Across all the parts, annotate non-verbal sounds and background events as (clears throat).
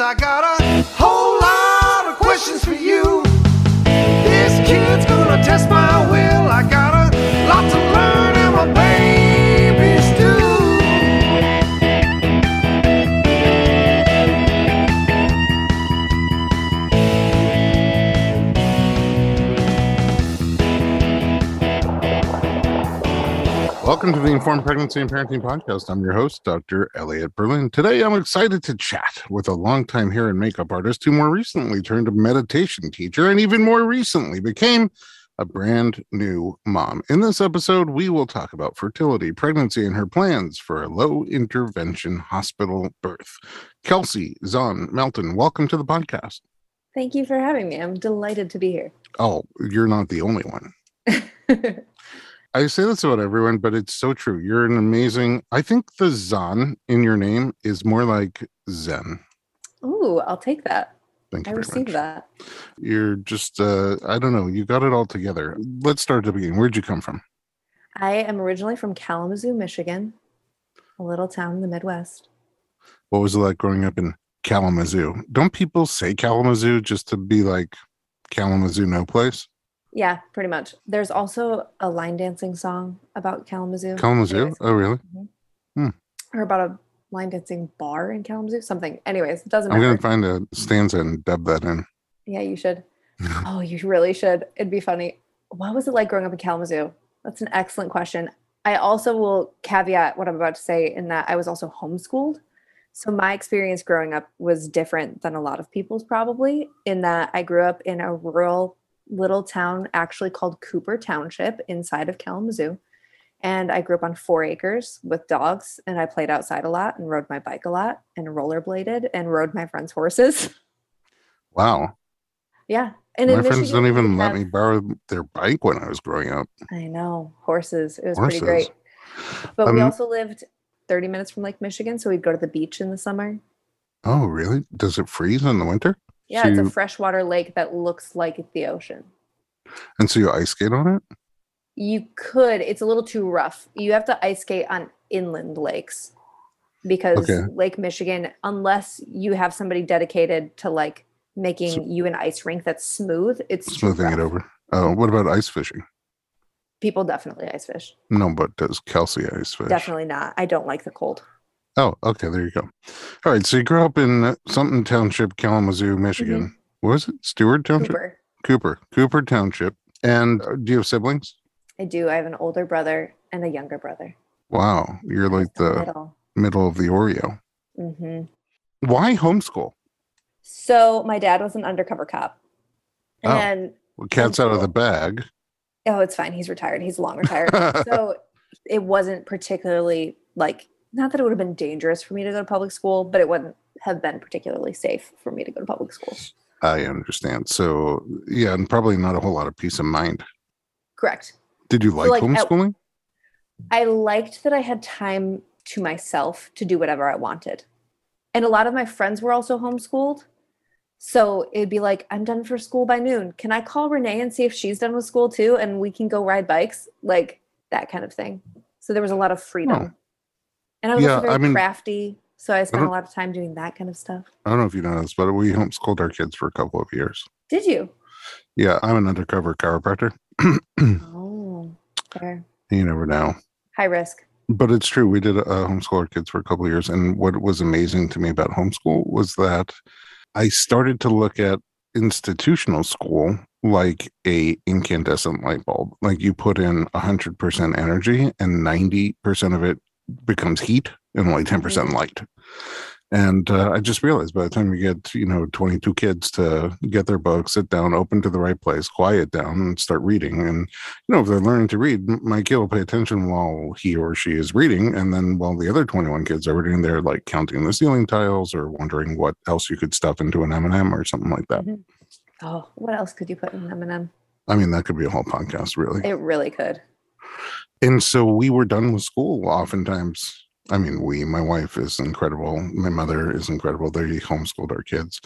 I got a Welcome to the Informed Pregnancy and Parenting Podcast. I'm your host, Dr. Elliot Berlin. Today, I'm excited to chat with a longtime hair and makeup artist who more recently turned a meditation teacher and even more recently became a brand new mom. In this episode, we will talk about fertility, pregnancy, and her plans for a low intervention hospital birth. Kelsey Zahn Melton, welcome to the podcast. Thank you for having me. I'm delighted to be here. Oh, you're not the only one. (laughs) I say this about everyone, but it's so true. You're an amazing. I think the Zahn in your name is more like Zen. Ooh, I'll take that. Thank you I received much. that. You're just, uh, I don't know. You got it all together. Let's start at the beginning. Where'd you come from? I am originally from Kalamazoo, Michigan, a little town in the Midwest. What was it like growing up in Kalamazoo? Don't people say Kalamazoo just to be like Kalamazoo, no place? Yeah, pretty much. There's also a line dancing song about Kalamazoo. Kalamazoo? Oh, really? Mm-hmm. Hmm. or about a line dancing bar in Kalamazoo. Something. Anyways, it doesn't I'm matter. going to find a stanza and dub that in. Yeah, you should. (laughs) oh, you really should. It'd be funny. What was it like growing up in Kalamazoo? That's an excellent question. I also will caveat what I'm about to say in that I was also homeschooled. So my experience growing up was different than a lot of people's probably in that I grew up in a rural little town actually called Cooper Township inside of Kalamazoo. And I grew up on four acres with dogs and I played outside a lot and rode my bike a lot and rollerbladed and rode my friends' horses. (laughs) Wow. yeah. And My friends Michigan, don't even we let have- me borrow their bike when I was growing up. I know horses. It was Horses. pretty great. But we Um, also lived 30 minutes from Lake Michigan, so we'd go to the beach in the summer. Oh, really? Does it freeze in the winter? Yeah, So it's you- a freshwater lake that looks like the ocean. And so you ice skate on it? You could, it's a little too rough. You have to ice skate on inland lakes because Okay. Lake Michigan, unless you have somebody dedicated to like making you an ice rink that's smooth, it's Smoothing it over. Oh, what about ice fishing? People definitely ice fish. No, but does Kelsey ice fish? Definitely not. I don't like the cold. Oh, okay. There you go. All right. So you grew up in something township, Kalamazoo, Michigan. What was it? Stewart Township? Mm-hmm. Cooper. Cooper. Cooper Township. And uh, do you have siblings? I do. I have an older brother and a younger brother. Wow. You're like the middle. middle of the Oreo. hmm Why homeschool? So my dad was an undercover cop, Oh. and Well, cat's out of the bag. oh, it's fine. He's retired. He's long retired. (laughs) so it wasn't particularly like not that it would have been dangerous for me to go to public school, but it wouldn't have been particularly safe for me to go to public school. I understand. So, yeah, and probably not a whole lot of peace of mind. Correct. Did you like like, homeschooling? I liked that I had time to myself to do whatever I wanted. And a lot of my friends were also homeschooled. So it'd be like, I'm done for school by noon. Can I call Renee and see if she's done with school too? And we can go ride bikes? Like that kind of thing. So there was a lot of freedom. Oh. And I was Yeah, also very I mean- crafty. So I spent a lot of time doing that kind of stuff. I don't know if you know this, but we homeschooled our kids for a couple of years. Did you? Yeah, I'm an undercover chiropractor. (clears throat) Oh, fair. you never know. High risk. But it's true. We did uh, homeschool our kids for a couple of years. And what was amazing to me about homeschool was that I started to look at institutional school like a incandescent light bulb. Like you put in 100% energy and 90% of it becomes heat and only 10% light. And uh, I just realized by the time you get, you know, 22 kids to get their books, sit down, open to the right place, quiet down, and start reading. And, you know, if they're learning to read, my kid will pay attention while he or she is reading. And then while the other 21 kids are reading, they're like counting the ceiling tiles or wondering what else you could stuff into an M&M or something like that. Mhm. Oh, what else could you put in an M&M? I mean, that could be a whole podcast, really. It really could. And so we were done with school oftentimes. I mean, we, my wife is incredible. My mother is incredible. They homeschooled our kids.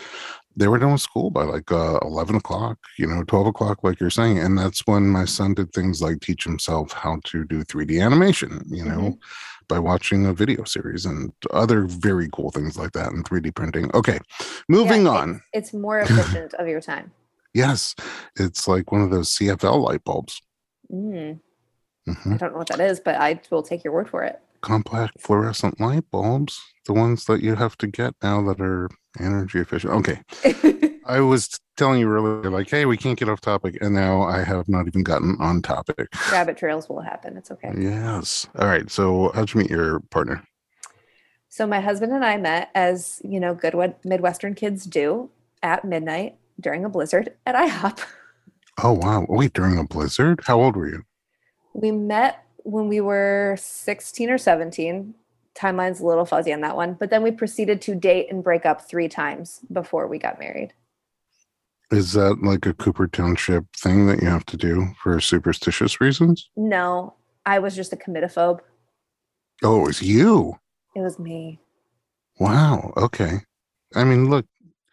They were done with school by like uh, 11 o'clock, you know, 12 o'clock, like you're saying. And that's when my son did things like teach himself how to do 3D animation, you know, Mhm. by watching a video series and other very cool things like that and 3D printing. Okay, moving Yeah, on. It's more (laughs) efficient of your time. Yes, it's like one of those CFL light bulbs. Mm, Mhm. I don't know what that is, but I will take your word for it. compact fluorescent light bulbs, the ones that you have to get now that are energy efficient. Okay. (laughs) I was telling you earlier, like, hey, we can't get off topic. And now I have not even gotten on topic. Rabbit trails will happen. It's okay. Yes. All right. So, how'd you meet your partner? So my husband and I met as, you know, good Midwestern kids do at midnight during a blizzard at IHOP. Oh, wow. Wait, during a blizzard? How old were you? We met when we were 16 or 17. Timeline's a little fuzzy on that one, but then we proceeded to date and break up three times before we got married. Is that like a Cooper Township thing that you have to do for superstitious reasons? No, I was just a committophobe. Oh, it was you. It was me. Wow. Okay. I mean, look,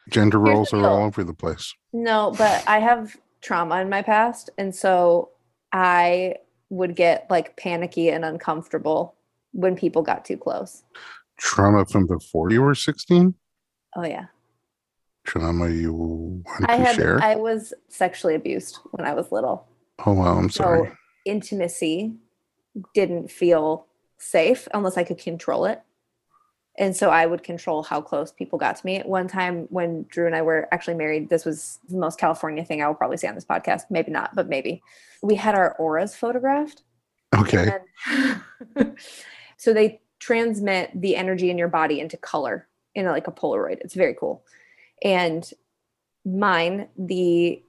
gender Here's roles are all over the place. No, but I have trauma in my past. And so I would get like panicky and uncomfortable when people got too close. Trauma from before you were 16? Oh, yeah. Trauma you want I to had, share? I was sexually abused when I was little. oh, wow. I'm sorry. So intimacy didn't feel safe unless I could control it. And so I would control how close people got to me. One time when Drew and I were actually married, this was the most California thing I will probably say on this podcast. Maybe not, but maybe. We had our auras photographed. Okay. And (laughs) so they transmit the energy in your body into color in like a Polaroid. It's very cool. And mine, the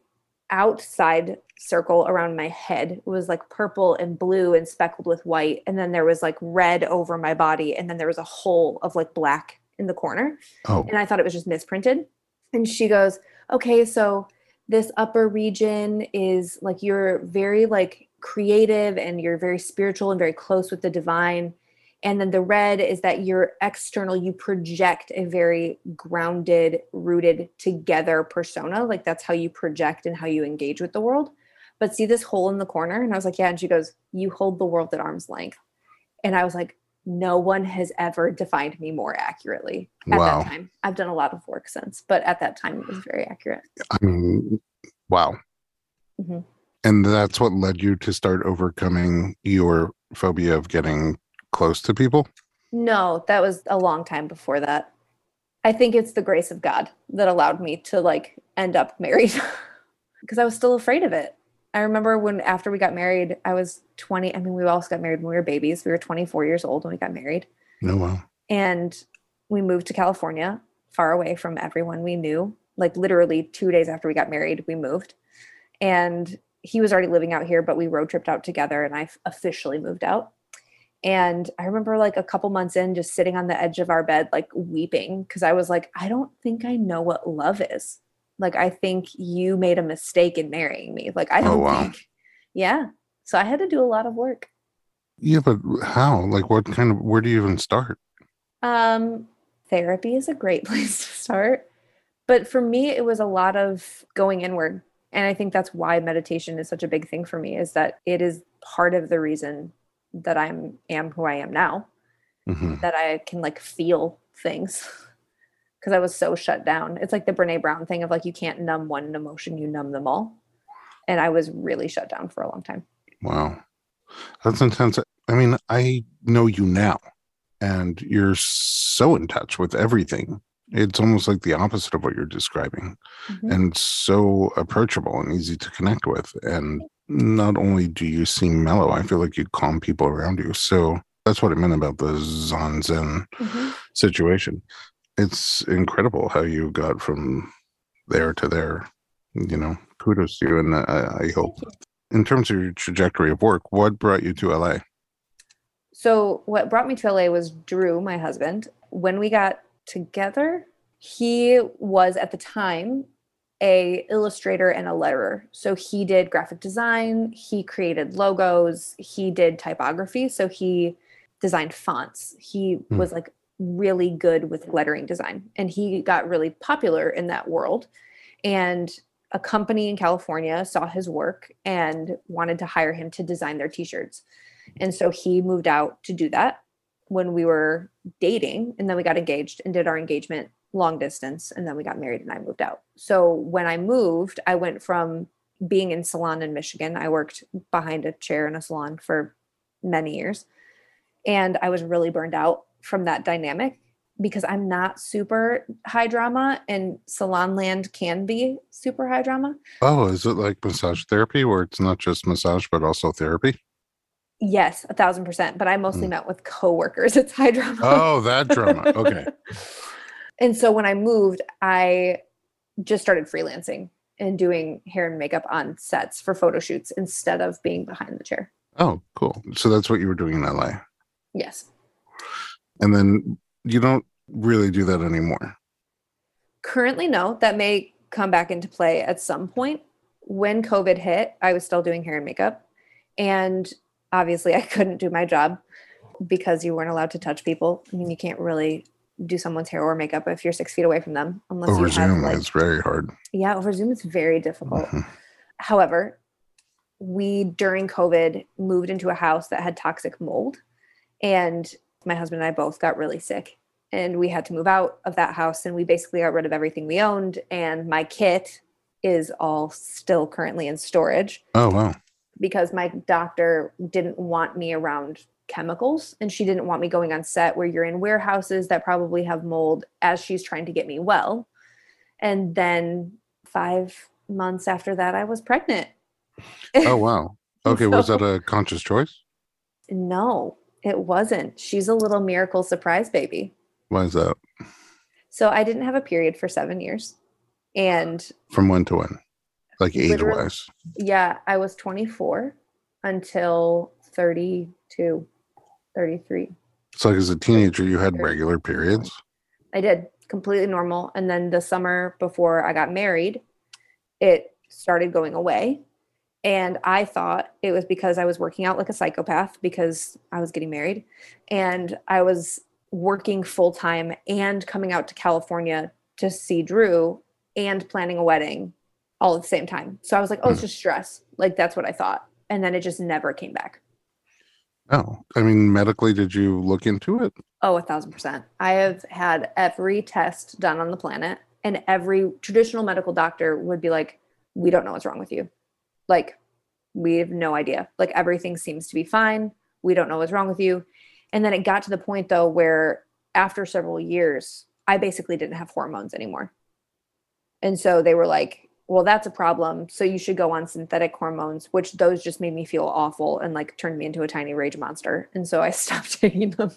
outside circle around my head was like purple and blue and speckled with white. And then there was like red over my body. And then there was a hole of like black in the corner Oh, and I thought it was just misprinted. And she goes, "Okay, so this upper region is like you're very like creative and you're very spiritual and very close with the divine. And then the red is that you're external, you project a very grounded, rooted together persona. Like that's how you project and how you engage with the world. But see this hole in the corner? And I was like, Yeah. And she goes, You hold the world at arm's length. And I was like, No one has ever defined me more accurately at Wow. that time. I've done a lot of work since, but at that time it was very accurate. I mean, wow. Mhm. And that's what led you to start overcoming your phobia of getting close to people? No, that was a long time before that. I think it's the grace of God that allowed me to like end up married (laughs) because I was still afraid of it. I remember when after we got married, I was 20. I mean, we also got married when we were babies. We were 24 years old when we got married. No, wow. And we moved to California, far away from everyone we knew. Like literally two days after we got married, we moved. And he was already living out here, but we road tripped out together and I officially moved out. And I remember like a couple months in, just sitting on the edge of our bed, like weeping, because I was like, I don't think I know what love is. Like, I think you made a mistake in marrying me. Like, I Oh, don't wow. think, yeah. So I had to do a lot of work. Yeah, but how? Like, what kind of, where do you even start? Um, therapy is a great (laughs) place to start. But for me, it was a lot of going inward. And I think that's why meditation is such a big thing for me, is that it is part of the reason that I'm am who I am now, Mhm. that I can like feel things. (laughs) Because I was so shut down. It's like the Brene Brown thing of like you can't numb one emotion, you numb them all. And I was really shut down for a long time. Wow. That's intense. I mean, I know you now, and you're so in touch with everything It's almost like the opposite of what you're describing Mhm. and so approachable and easy to connect with. And not only do you seem mellow, I feel like you calm people around you. So that's what I meant about the Zanzen Mhm. situation. It's incredible how you got from there to there. You know, kudos to you. And I, I hope, in terms of your trajectory of work, what brought you to LA? So what brought me to LA was Drew, my husband. When we got together, he was at the time a illustrator and a letterer. So he did graphic design, he created logos, he did typography, so he designed fonts. He Hmm. was like really good with lettering design and he got really popular in that world. And a company in California saw his work and wanted to hire him to design their t-shirts. And so he moved out to do that when we were dating. And then we got engaged and did our engagement long distance. And then we got married and I moved out. So when I moved, I went from being in salon in Michigan. I worked behind a chair in a salon for many years. And I was really burned out from that dynamic because I'm not super high drama and salon land can be super high drama. Oh, is it like massage therapy where it's not just massage, but also therapy? Yes, a thousand percent. But I mostly Mm. met with coworkers. (laughs) It's high drama. Oh, that drama. Okay. (laughs) and so when I moved, I just started freelancing and doing hair and makeup on sets for photo shoots instead of being behind the chair. Oh, cool. So that's what you were doing in LA. Yes. And then you don't really do that anymore. Currently, no, that may come back into play at some point. When COVID hit, I was still doing hair and makeup. And obviously, (laughs) I couldn't do my job because you weren't allowed to touch people. I mean, you can't really do someone's hair or makeup if you're six feet away from them unless Over Zoom, like it's very hard. yeah over zoom it's very difficult Mhm. however we during covid moved into a house that had toxic mold and my husband and i both got really sick and we had to move out of that house and we basically got rid of everything we owned and my kit is all still currently in storage Oh, wow. because my doctor didn't want me around chemicals and she didn't want me going on set where you're in warehouses that probably have mold as she's trying to get me well. And then 5 months after that I was pregnant. Oh, wow. (laughs) Okay. Was that a conscious choice? No, it wasn't. She's a little miracle surprise baby. Why is that? So I didn't have a period for 7 years. And From when to when? Like age wise? yeah, I was 24 until 32, 33. So, like as a teenager, you had regular periods? I did completely normal. And then the summer before I got married, it started going away. And I thought it was because I was working out like a psychopath because I was getting married and I was working full time and coming out to California to see Drew and planning a wedding all at the same time. So I was like, oh, it's mm-hmm. just stress. Like that's what I thought. And then it just never came back. Oh, I mean, medically, did you look into it? Oh, a thousand percent. I have had every test done on the planet, and every traditional medical doctor would be like, We don't know what's wrong with you. Like, we have no idea. Like, everything seems to be fine. We don't know what's wrong with you. And then it got to the point, though, where after several years, I basically didn't have hormones anymore. And so they were like, well, that's a problem. So you should go on synthetic hormones, which those just made me feel awful and like turned me into a tiny rage monster. And so I (laughs) stopped taking them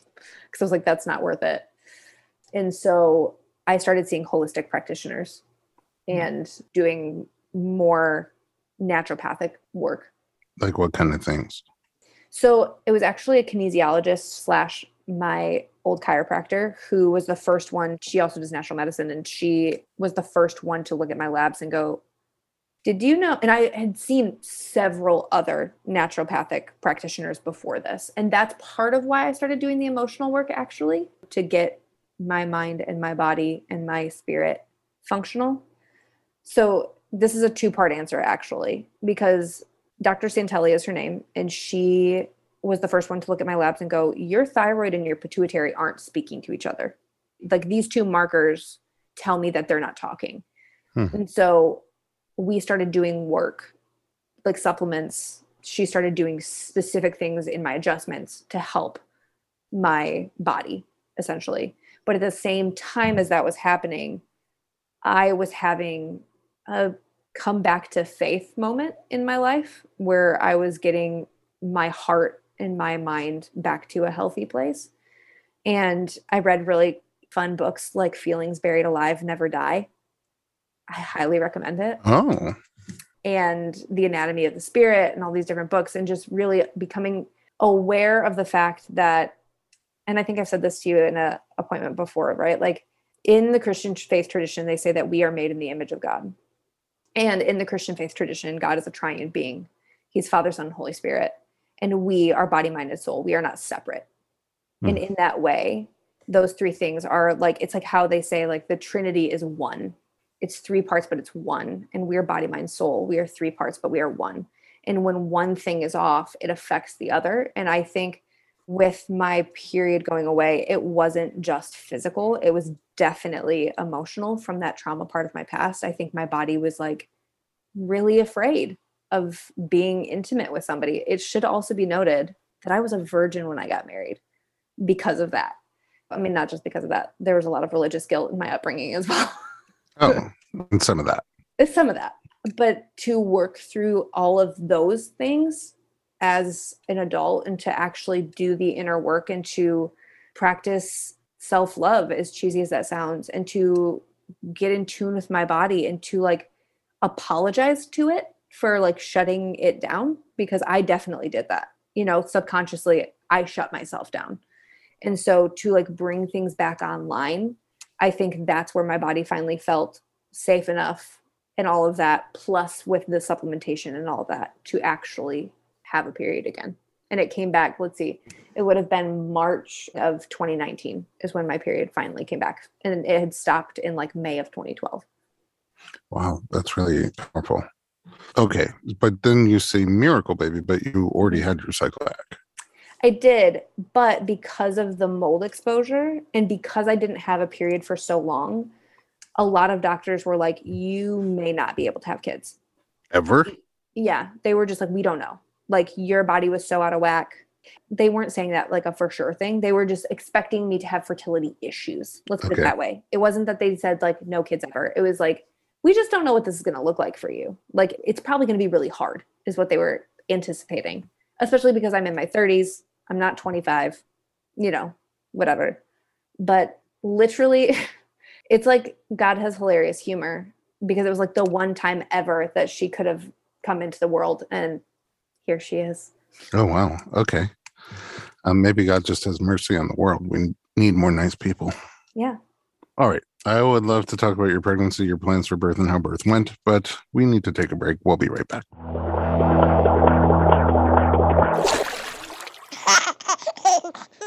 because I was like, that's not worth it. And so I started seeing holistic practitioners mm-hmm. and doing more naturopathic work. Like what kind of things? So it was actually a kinesiologist slash my old chiropractor who was the first one. She also does natural medicine, and she was the first one to look at my labs and go, Did you know? And I had seen several other naturopathic practitioners before this. And that's part of why I started doing the emotional work actually to get my mind and my body and my spirit functional. So this is a two part answer actually, because Dr. Santelli is her name, and she was the first one to look at my labs and go, Your thyroid and your pituitary aren't speaking to each other. Like these two markers tell me that they're not talking. Hmm. And so we started doing work, like supplements. She started doing specific things in my adjustments to help my body, essentially. But at the same time as that was happening, I was having a come back to faith moment in my life where I was getting my heart and my mind back to a healthy place. And I read really fun books like Feelings Buried Alive, Never Die. I highly recommend it. Oh, And The Anatomy of the Spirit and all these different books, and just really becoming aware of the fact that, and I think I've said this to you in a appointment before, right? Like in the Christian faith tradition, they say that we are made in the image of God. And in the Christian faith tradition, God is a triune being. He's Father, Son, and Holy Spirit. And we are body, mind, and soul. We are not separate. Hmm. And in that way, those three things are like, it's like how they say, like, the Trinity is one. It's three parts, but it's one. And we're body, mind, soul. We are three parts, but we are one. And when one thing is off, it affects the other. And I think with my period going away, it wasn't just physical, it was definitely emotional from that trauma part of my past. I think my body was like really afraid of being intimate with somebody. It should also be noted that I was a virgin when I got married because of that. I mean, not just because of that, there was a lot of religious guilt in my upbringing as (laughs) well. Oh, and some of that. It's some of that. But to work through all of those things as an adult and to actually do the inner work and to practice self love, as cheesy as that sounds, and to get in tune with my body and to like apologize to it for like shutting it down because I definitely did that. You know, subconsciously, I shut myself down. And so to like bring things back online, I think that's where my body finally felt safe enough and all of that, plus with the supplementation and all that, to actually have a period again. And it came back, let's see, it would have been March of 2019 is when my period finally came back. And it had stopped in like May of 2012. Wow, that's really powerful. Okay, but then you say miracle baby, but you already had your cycle back. I did, but because of the mold exposure and because I didn't have a period for so long, a lot of doctors were like, you may not be able to have kids. Ever? Yeah, they were just like, we don't know. Like, your body was so out of whack. They weren't saying that like a for sure thing. They were just expecting me to have fertility issues. Let's put Okay. it that way. It wasn't that they said like no kids ever. It was like, we just don't know what this is going to look like for you. Like, it's probably going to be really hard, is what they were anticipating, especially because I'm in my 30s. I'm not 25, you know, whatever. But literally, (laughs) it's like God has hilarious humor because it was like the one time ever that she could have come into the world. And here she is. Oh wow. Okay. Um, maybe God just has mercy on the world. We need more nice people. Yeah. All right. I would love to talk about your pregnancy, your plans for birth, and how birth went, but we need to take a break. We'll be right back.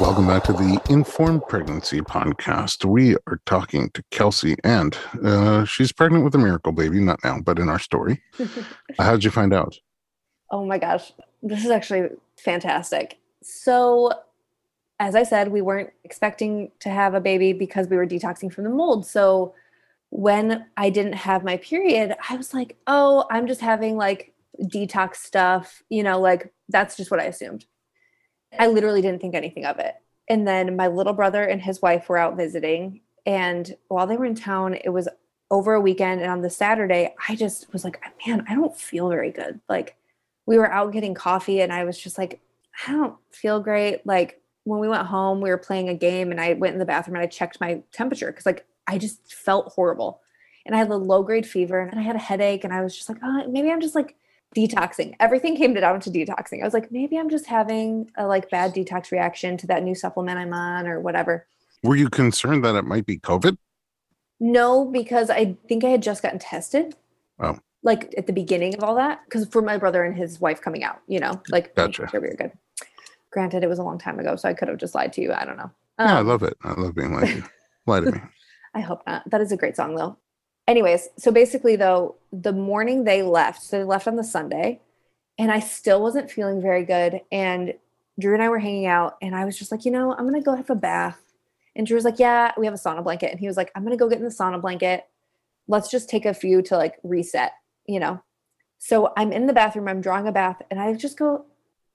Welcome back to the Informed Pregnancy Podcast. We are talking to Kelsey, and uh, she's pregnant with a miracle baby, not now, but in our story. (laughs) How'd you find out? Oh my gosh, this is actually fantastic. So, as I said, we weren't expecting to have a baby because we were detoxing from the mold. So, when I didn't have my period, I was like, oh, I'm just having like detox stuff, you know, like that's just what I assumed. I literally didn't think anything of it. And then my little brother and his wife were out visiting. And while they were in town, it was over a weekend. And on the Saturday, I just was like, man, I don't feel very good. Like, we were out getting coffee, and I was just like, I don't feel great. Like, when we went home, we were playing a game, and I went in the bathroom and I checked my temperature because, like, I just felt horrible. And I had a low grade fever and I had a headache, and I was just like, oh, maybe I'm just like detoxing. Everything came down to detoxing. I was like, maybe I'm just having a like bad detox reaction to that new supplement I'm on or whatever. Were you concerned that it might be COVID? No, because I think I had just gotten tested. Oh. Like at the beginning of all that, because for my brother and his wife coming out, you know, like Gotcha. sure we were good. Granted, it was a long time ago, so I could have just lied to you. I don't know. yeah, I Um, love it. I love being lied you. (laughs) Lie to me. I hope not. That is a great song though. Anyways, so basically though, the morning they left, so they left on the Sunday, and I still wasn't feeling very good. And Drew and I were hanging out, and I was just like, you know, I'm gonna go have a bath. And Drew was like, Yeah, we have a sauna blanket. And he was like, I'm gonna go get in the sauna blanket. Let's just take a few to like reset, you know. So I'm in the bathroom, I'm drawing a bath, and I just go,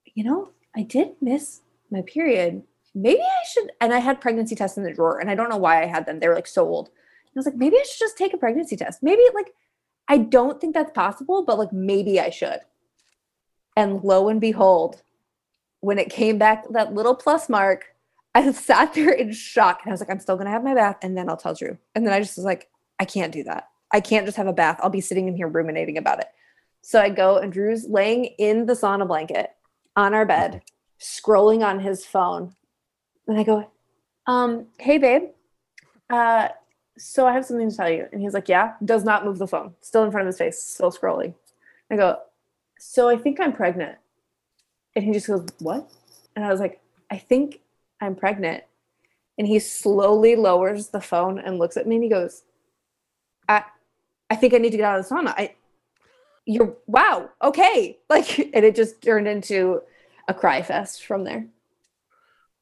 you know, I did miss my period. Maybe I should. And I had pregnancy tests in the drawer, and I don't know why I had them. They were like so old. I was like, maybe I should just take a pregnancy test. Maybe like, I don't think that's possible, but like maybe I should. And lo and behold, when it came back that little plus mark, I (laughs) sat there in shock and I was like, I'm still gonna have my bath and then I'll tell Drew. And then I just was like, I can't do that. I can't just have a bath. I'll be sitting in here ruminating about it. So I go and Drew's laying in the sauna blanket on our bed, scrolling on his phone. And I go, um, hey babe, uh, so I have something to tell you. And he's like, yeah, does not move the phone, still in front of his face, still scrolling. I go, so I think I'm pregnant. And he just goes, what? And I was like, I think I'm pregnant. And he slowly lowers the phone and looks at me and he goes, I, I think I need to get out of the sauna. I, you're, wow, okay. (laughs) Like, and it just turned into a cry fest from there.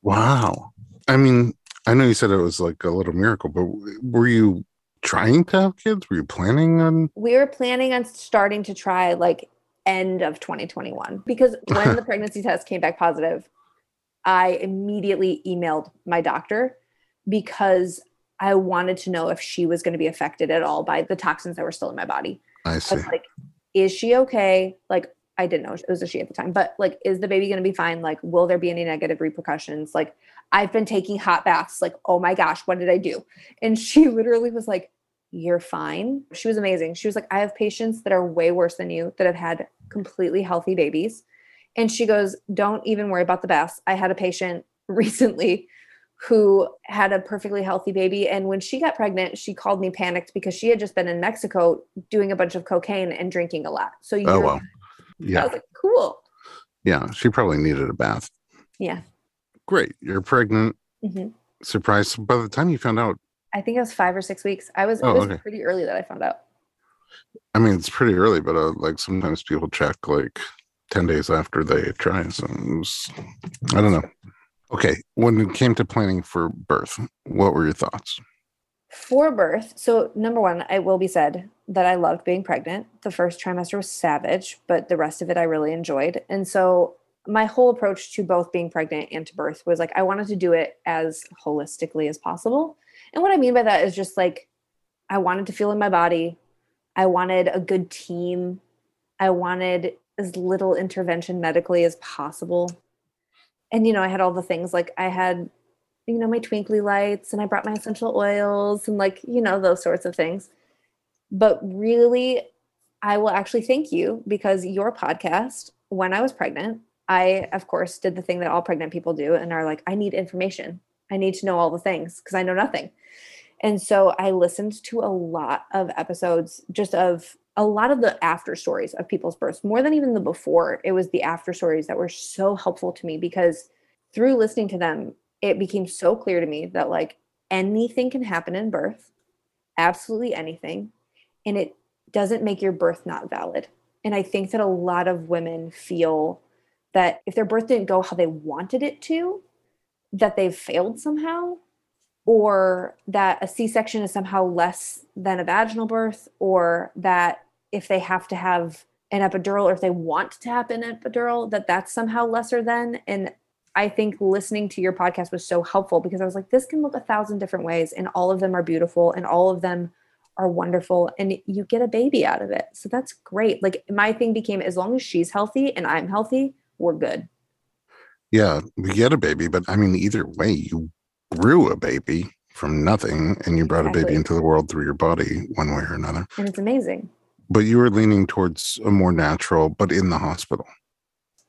Wow. I mean, I know you said it was like a little miracle, but were you trying to have kids? Were you planning on? we were planning on starting to try like end of 2021 because (laughs) when the pregnancy test came back positive i immediately emailed my doctor because i wanted to know if she was going to be affected at all by the toxins that were still in my body I I see. was like is she okay like i didn't know it was a she at the time but like is the baby going to be fine like will there be any negative repercussions like i've been taking hot baths like oh my gosh what did i do and she (laughs) literally was like you're fine. She was amazing. She was like, I have patients that are way worse than you that have had completely healthy babies. And she goes, Don't even worry about the baths. I had a patient (laughs) recently who had a perfectly healthy baby. And when she got pregnant, she called me panicked because she had just been in Mexico doing a bunch of cocaine and drinking a lot. So Oh, you're, wow. I Yeah. was like, cool. Yeah. She probably needed a bath. Yeah. Great. You're pregnant. hmm Surprise. By the time you found out, I think it was five or six weeks. I was, Oh, it was okay. pretty early that I found out. I mean, it's pretty early, but uh, like sometimes people check like 10 days after they try. So it was, I don't know. Okay. When it came to planning for birth, what were your thoughts? For birth, so number one, I will be said that I loved being pregnant. The first trimester was savage, but the rest of it I really enjoyed. And so my whole approach to both being pregnant and to birth was like I wanted to do it as holistically as possible. And what I mean by that is just like I wanted to feel in my body. I wanted a good team. I wanted as little intervention medically as possible. And you know, I had all the things like I had you know, my twinkly lights and I brought my essential oils and like, you know, those sorts of things. But really, I will actually thank you because your podcast, when I was pregnant, I, of course, did the thing that all pregnant people do and are like, I need information. I need to know all the things because I know nothing. And so I listened to a lot of episodes just of a lot of the after stories of people's births, more than even the before. It was the after stories that were so helpful to me because through listening to them, it became so clear to me that like anything can happen in birth, absolutely anything. And it doesn't make your birth not valid. And I think that a lot of women feel that if their birth didn't go how they wanted it to, that they've failed somehow, or that a C section is somehow less than a vaginal birth, or that if they have to have an epidural or if they want to have an epidural, that that's somehow lesser than. And I think listening to your podcast was so helpful because I was like, this can look a thousand different ways, and all of them are beautiful, and all of them are wonderful, and you get a baby out of it. So that's great. Like my thing became as long as she's healthy and I'm healthy, we're good. Yeah, we get a baby, but I mean, either way, you grew a baby from nothing and you brought a baby into the world through your body one way or another. And it's amazing. But you were leaning towards a more natural, but in the hospital.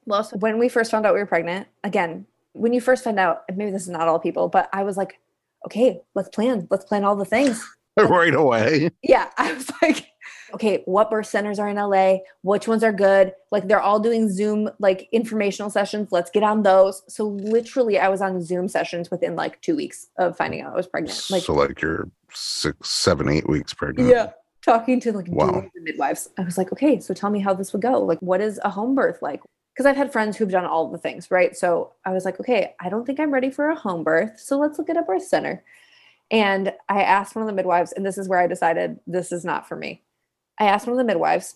Well, so when we first found out we were pregnant, again, when you first find out, maybe this is not all people, but I was like, okay, let's plan. Let's plan all the things. (laughs) right away. Yeah. (laughs) I was like, okay, what birth centers are in LA? Which ones are good? Like they're all doing Zoom like informational sessions. Let's get on those. So literally I was on Zoom sessions within like two weeks of finding out I was pregnant. Like so like you're six, seven, eight weeks pregnant. yeah. Talking to like Wow. and midwives. I was like, okay, so tell me how this would go. Like, what is a home birth like? Because I've had friends who've done all the things, right? So I was like, okay, I don't think I'm ready for a home birth. So let's look at a birth center. And I asked one of the midwives, and this is where I decided this is not for me. I asked one of the midwives,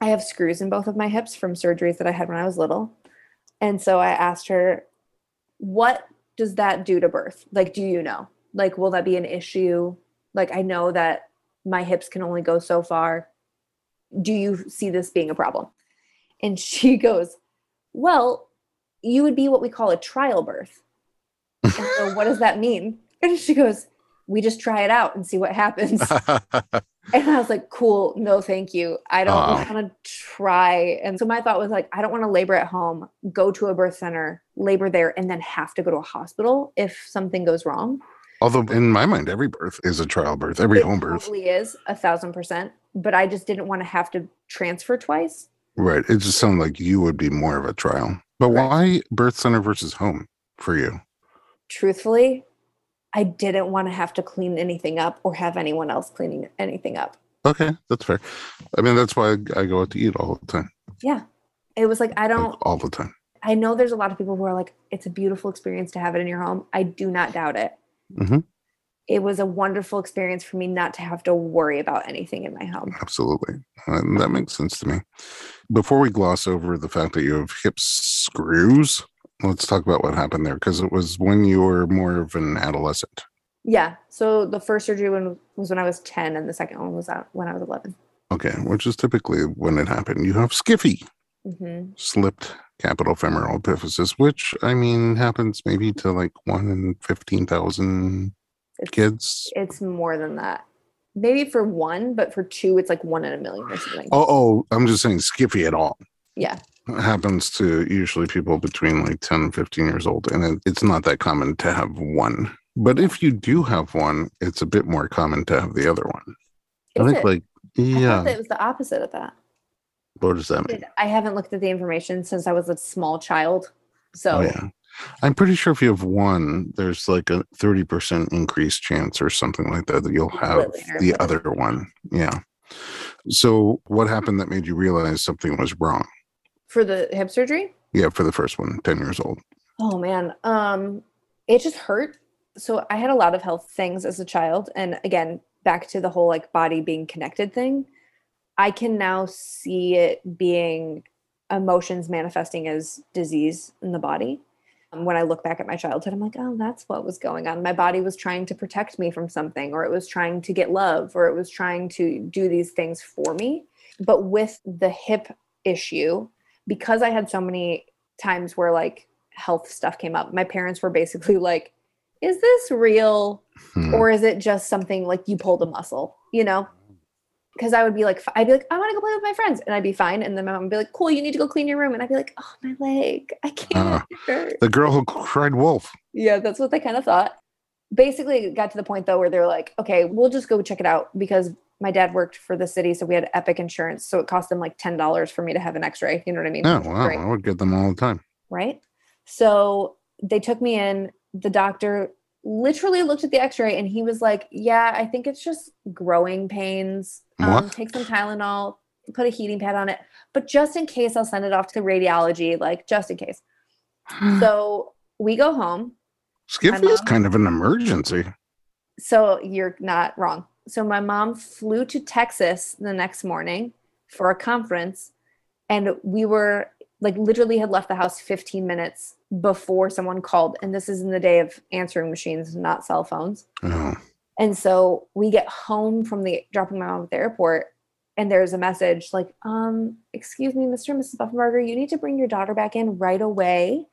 I have screws in both of my hips from surgeries that I had when I was little. And so I asked her, what does that do to birth? Like, do you know? Like, will that be an issue? Like, I know that my hips can only go so far. Do you see this being a problem? And (laughs) she goes, Well, you would be what we call a trial birth. And so, what does that mean? And she goes, We just try it out and see what happens. (laughs) And I was like, cool, no, thank you. I don't Aw. want to try. And so my thought was like, I don't want to labor at home, go to a birth center, labor there, and then have to go to a hospital if something goes wrong. Although in my mind, every birth is a trial birth, every it home birth. probably is a thousand percent, but I just didn't want to have to transfer twice. Right. It just sounded like you would be more of a trial. But Correct. why birth center versus home for you? Truthfully, I didn't want to have to clean anything up or have anyone else cleaning anything up. Okay, that's fair. I mean, that's why I go out to eat all the time. Yeah. It was like, I don't, all the time. I know there's a lot of people who are like, it's a beautiful experience to have it in your home. I do not doubt it. Mhm. It was a wonderful experience for me not to have to worry about anything in my home. Absolutely. And that makes sense to me. Before we gloss over the fact that you have hip screws, let's talk about what happened there because it was when you were more of an adolescent. Yeah. So the first surgery one was when I was 10, and the second one was out when I was 11. Okay, which is typically when it happened. You have skiffy, hmm slipped capital femoral epiphysis, which I mean happens maybe to like one in 15,000 It's, kids. it's more than that. Maybe for one, but for two, it's like one in a million or something. Oh, oh, I'm just saying skiffy at all. Yeah. Happens to usually people between like 10 and 15 years old. And it, it's not that common to have one. But if you do have one, it's a bit more common to have the other one. I think it? like, yeah. it was the opposite of that. what does that mean? I haven't looked at the information since I was a small child. So Oh, yeah. I'm pretty sure if you have one, there's like a 30% increased chance or something like that that you'll have the other one. Yeah. So, what happened that made you realize something was wrong? For the hip surgery, Yeah, for the first one, 10 years old. Oh man, um, it just hurt. So I had a lot of health things as a child, and again, back to the whole like body being connected thing. I can now see it being emotions manifesting as disease in the body. Um, when I look back at my childhood, I'm like, oh, that's what was going on. My body was trying to protect me from something, or it was trying to get love, or it was trying to do these things for me. But with the hip issue, because I had so many times where like health stuff came up, my parents were basically like, is this real? Hmm. Or is it just something like you pulled a muscle, you know? Because I would be like, I'd be like, I want to go play with my friends, and I'd be fine. And then my mom would be like, Cool, you need to go clean your room, and I'd be like, Oh, my leg, I can't. (laughs) Hurts." The girl who cried wolf. Yeah, that's what they kind of thought. Basically, it got to the point though where they're like, okay, we'll just go check it out because my dad worked for the city, so we had Epic insurance, so it cost them like ten dollars for me to have an X-ray. You know what I mean? Oh, wow. great, I would get them all the time. right? So they took me in. The doctor literally looked at the X-ray and he was like, "Yeah, I think it's just growing pains. Um, take some Tylenol, put a heating pad on it, but just in case, I'll send it off to the radiology, like just in case." (gasps) So we go home. Skiffy is kind of an emergency. So you're not wrong. So my mom flew to Texas the next morning for a conference, and we were like literally had left the house 15 minutes before someone called. And this is in the day of answering machines, not cell phones. Oh, And so we get home from the dropping my mom at the airport, and there's a message like, um, excuse me, Mr. and Mrs. Buffenberger, you need to bring your daughter back in right away.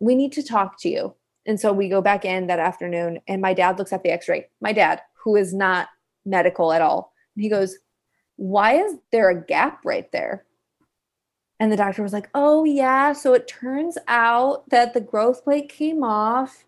We need to talk to you. And so we go back in that afternoon, and my dad looks at the x-ray. My dad, who is not medical at all, and he goes, Why is there a gap right there? And the doctor was like, Oh, yeah. So it turns out that the growth plate came off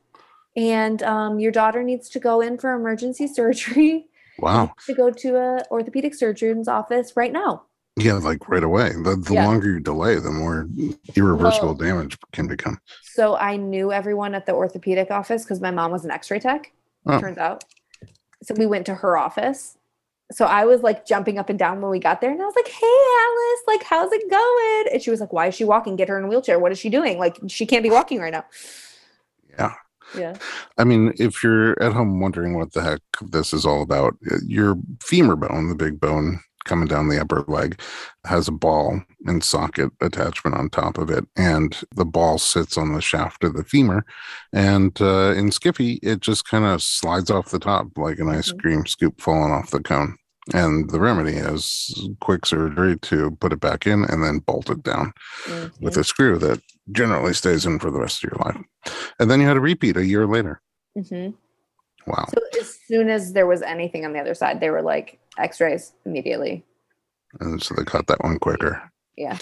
and um, your daughter needs to go in for emergency (laughs) surgery wow. to go to a orthopedic surgeon's office right now. Yeah, like right away. The, the Yeah. longer you delay, the more irreversible Well- damage can become. So I knew everyone at the orthopedic office because my mom was an x-ray tech, Oh. turns out. So we went to her office. So I was like jumping up and down when we got there and I was like, hey Alice, like how's it going? And she was like, Why is she walking? Get her in a wheelchair. What is she doing? Like she can't be (sighs) walking right now. Yeah. Yeah. I mean, if you're at home wondering what the heck this is all about, uh, your femur bone, the big bone coming down the upper leg, has a ball and socket attachment on top of it. And the ball sits on the shaft of the femur. And uh, in SCFE, it just kind of slides off the top like an ice Mhm. cream scoop falling off the cone. And the remedy is quick surgery to put it back in and then bolt it down with a screw that generally stays in for the rest of your life. And then you had a repeat a year later. Mhm. Wow. So as soon as there was anything on the other side, they were like x-rays immediately. And so they caught that one quicker. Yeah.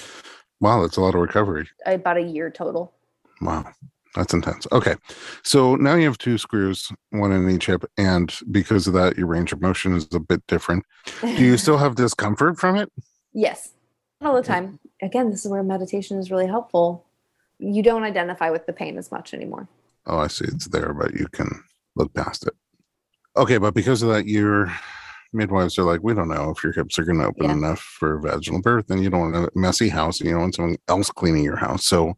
Wow, that's a lot of recovery. About a year total. Wow. That's intense. Okay. So now you have two screws, one in each hip. And because of that, your range of motion is a bit different. Do you still have (laughs) discomfort from it? Yes, all the time. Again, this is where meditation is really helpful. You don't identify with the pain as much anymore. Oh, I see. It's there, but you can look past it. Okay. But because of that, your midwives are like, we don't know if your hips are going to open Yeah. enough for vaginal birth. And you don't want a messy house. And you don't want someone else cleaning your house. So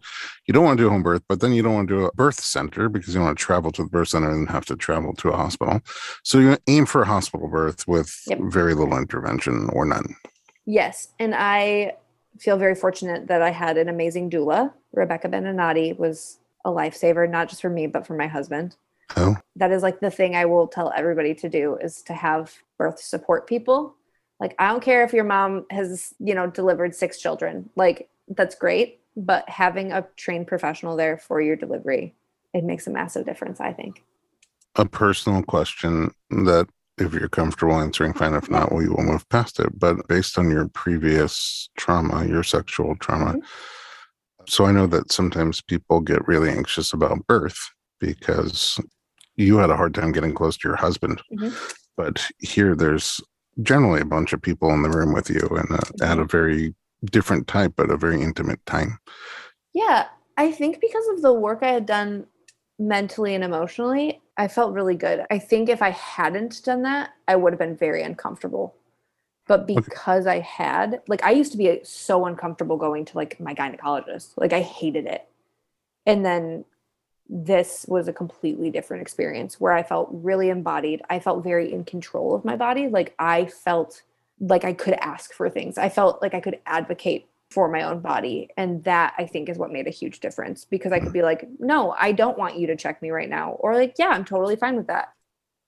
you don't want to do a home birth, but then you don't want to do a birth center because you want to travel to the birth center and have to travel to a hospital. So you aim for a hospital birth with Yep. very little intervention or none. Yes, and I feel very fortunate that I had an amazing doula. Rebecca Beninati was a lifesaver, not just for me, but for my husband. Oh, That is like the thing I will tell everybody to do is to have birth support people. Like I don't care if your mom has, you know, delivered six children. Like that's great, but having a trained professional there for your delivery, it makes a massive difference, I think. a personal question that if you're comfortable answering, fine. If not, we will move past it. But based on your previous trauma, your sexual trauma, Mhm. so I know that sometimes people get really anxious about birth because you had a hard time getting close to your husband. Mhm. But here, there's generally a bunch of people in the room with you and uh, at a very different type, but a very intimate time. Yeah, I think because of the work I had done mentally and emotionally, I felt really good. I think if I hadn't done that, I would have been very uncomfortable. But because I had, like, I used to be so uncomfortable going to like my gynecologist. Like, I hated it. And then this was a completely different experience where I felt really embodied. I felt very in control of my body. Like, I felt like I could ask for things. I felt like I could advocate for my own body. And that I think is what made a huge difference because I could be like, no, I don't want you to check me right now. Or like, yeah, I'm totally fine with that.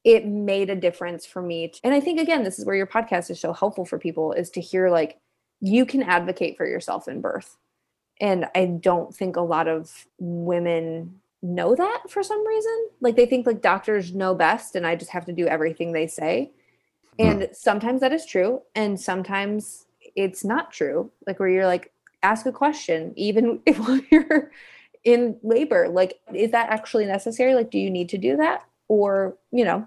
It made a difference for me. And I think, again, this is where your podcast is so helpful for people is to hear like, you can advocate for yourself in birth. And I don't think a lot of women know that for some reason. Like they think like doctors know best and I just have to do everything they say. Hmm. And sometimes that is true. And sometimes it's not true. Like where you're like, ask a question, even (laughs) if you're in labor. Like, is that actually necessary? Like, do you need to do that? Or, you know,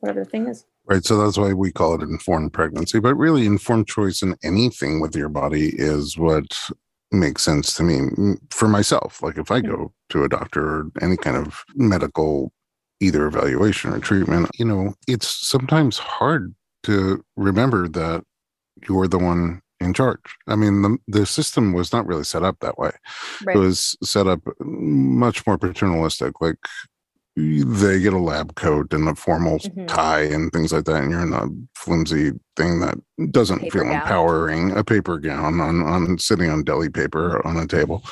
whatever the thing is. Right. So that's why we call it informed pregnancy. But really, informed choice in anything with your body is what makes sense to me Mm, for myself. Like if I go to a doctor or any kind of medical, either evaluation or treatment, you know, it's sometimes hard to remember that you're the one in charge. I mean, the, the system was not really set up that way. Right. It was set up much more paternalistic. Like they get a lab coat and a formal Mhm. tie and things like that, and you're in a flimsy thing that doesn't Paper feel gown. empowering. A paper gown on on sitting on deli paper on a table.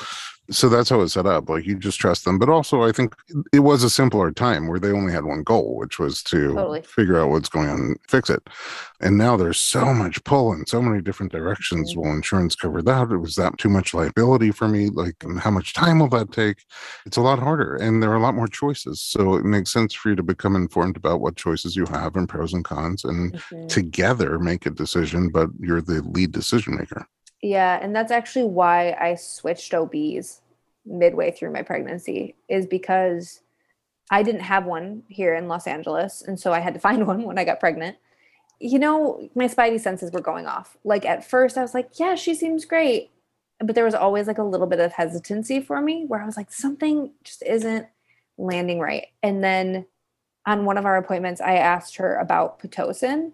So that's how it's set up. Like you just trust them, but also I think it was a simpler time where they only had one goal, which was to Totally. figure out what's going on, and fix it. And now there's so much pull in so many different directions. Mhm. Will insurance cover that? Was that too much liability for me? Like, how much time will that take? It's a lot harder, and there are a lot more choices. So it makes sense for you to become informed about what choices you have and pros and cons, and Mhm. together make a decision. But you're the lead decision maker. Yeah, and that's actually why I switched OBs midway through my pregnancy is because I didn't have one here in Los Angeles, and so I had to (laughs) find one when I got pregnant. You know, my spidey senses were going off. Like at first I was like, yeah, she seems great. But there was always like a little bit of hesitancy for me where I was like something just isn't landing right. And then on one of our appointments I asked her about pitocin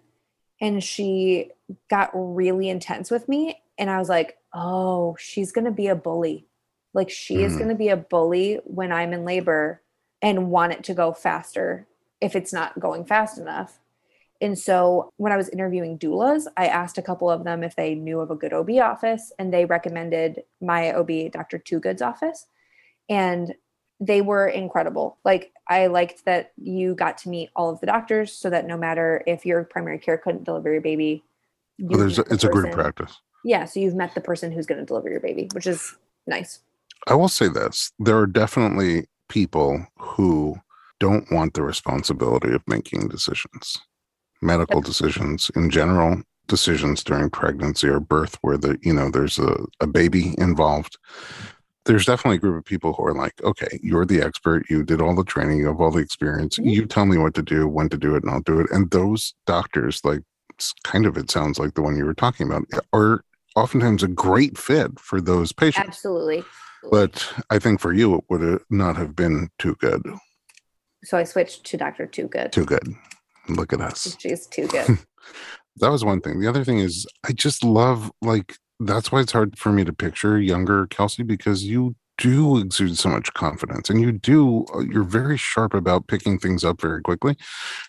and she got really intense with me and i was like oh she's going to be a bully. Like she is Mm. going to be a bully when i'm in labor and want it to go faster if it's not going fast enough. And so when i was interviewing doulas i asked a couple of them if they knew of a good ob office and they recommended my ob dr toogood's office. And they were incredible. Like I liked that you got to meet all of the doctors so that no matter if your primary care couldn't deliver your baby, you've there's a, met the it's a group practice. Yeah, so you've met the person who's going to deliver your baby, which is nice. I will say this: there are definitely people who don't want the responsibility of making decisions, medical decisions in general, decisions during pregnancy or birth, where the you know there's a, a baby involved. There's definitely a group of people who are like, okay, you're the expert. You did all the training. You have all the experience. Mhm. You tell me what to do, when to do it, and I'll do it. And those doctors, like, kind of, it sounds like the one you were talking about, are oftentimes a great fit for those patients. Absolutely. But I think for you, it would not have been too good. So I switched to Dr. Toogood. Too good. Look at us. She's too good. (laughs) That was one thing. The other thing is, I just love, like, that's why it's hard for me to picture younger Kelsey because you do exude so much confidence and you do, uh, you're very sharp about picking things up very quickly.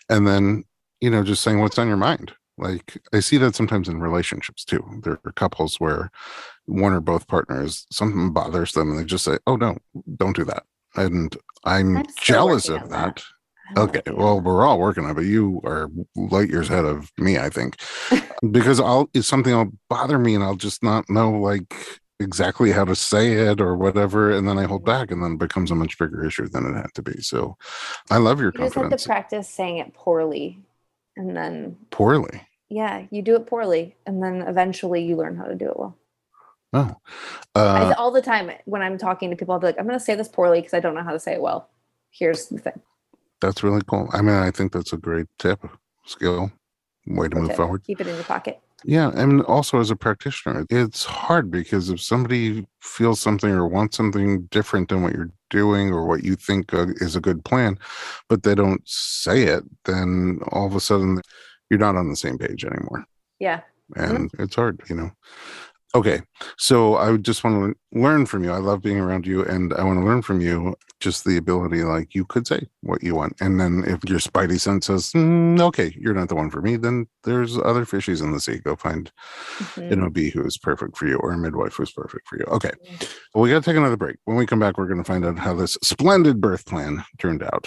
And then, you know, just saying what's on your mind. Like, I see that sometimes in relationships too. There are couples where one or both partners, something bothers them and they just say, oh, no, don't do that. And I'm, I'm jealous of that. that. I Okay, well, we're all working on it, but you are light years ahead of me, I think, because I'll it's something will bother me, and I'll just not know like exactly how to say it or whatever, and then I hold Mhm. back, and then it becomes a much bigger issue than it had to be. So, I love your you just have confidence. to practice saying it poorly. And then, Poorly. yeah, you do it poorly. And then eventually you learn how to do it well. Oh, I, uh, all the time when I'm talking to people, I'll be like, I'm going to say this poorly because I don't know how to say it well. Here's the thing. That's really cool. I mean, I think that's a great tip, skill, way to move forward. Keep it in your pocket. Yeah, and also as a practitioner, it's hard because if somebody feels something or wants something different than what you're doing or what you think uh, is a good plan, but they don't say it, then all of a sudden you're not on the same page anymore, Yeah. and it's hard, you know. Okay, so I would just want to learn from you. I love being around you, and I want to learn from you just the ability, like you could say what you want, and then if your spidey sense says, "Mm, "Okay, you're not the one for me," then there's other fishies in the sea. Go find Mhm. an OB who is perfect for you or a midwife who's perfect for you. Okay. Well, we got to take another break. When we come back, we're going to find out how this splendid birth plan turned out.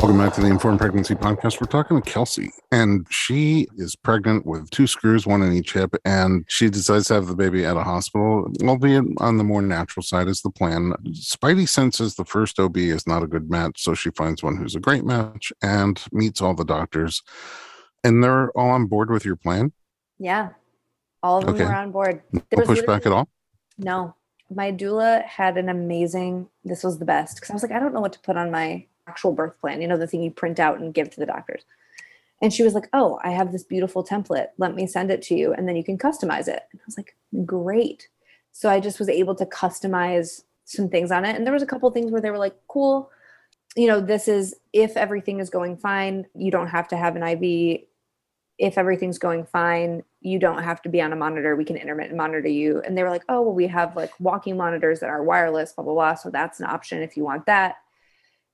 Welcome back to the Informed Pregnancy Podcast. We're talking to Kelsey, and she is pregnant with two screws, one in each hip, and she decides to have the baby at a hospital, albeit on the more natural side is the plan. Spidey senses the first OB is not a good match, so she finds one who's a great match and meets all the doctors. And they're all on board with your plan. Yeah. All of them Okay. were on board. No There was pushback at all. No, my doula had an amazing. This was the best because I was like, I don't know what to put on my actual birth plan. You know, the thing you print out and give to the doctors. And she was like, "Oh, I have this beautiful template. Let me send it to you, and then you can customize it." And I was like, "Great!" So I just was able to customize some things on it, and there was a couple things where they were like, "Cool." You know, this is if everything is going fine, you don't have to have an IV. If everything's going fine, you don't have to be on a monitor. We can intermittent monitor you. And they were like, oh, well, we have like walking monitors that are wireless, blah, blah, blah. So that's an option if you want that.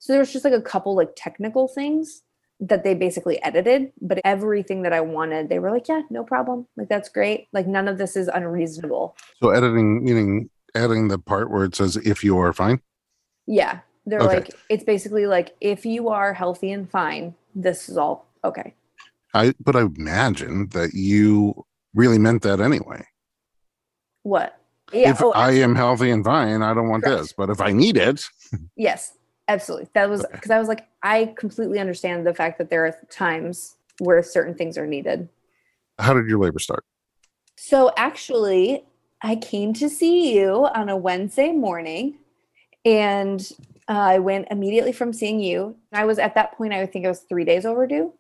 So there was just like a couple like technical things that they basically edited, but everything that I wanted, they were like, yeah, no problem. Like, that's great. Like, none of this is unreasonable. So editing, meaning adding the part where it says if you are fine. Yeah. They're Okay. like, it's basically like, if you are healthy and fine, this is all okay. I but I imagine that you really meant that anyway. What? Yeah. if oh, I am healthy and fine, I don't want Correct. this. But if I need it, Yes, absolutely. That was Okay. because I was like, I completely understand the fact that there are times where certain things are needed. how did your labor start? So actually, I came to see you on a Wednesday morning and uh, I went immediately from seeing you. I was at that point, I would think I was three days overdue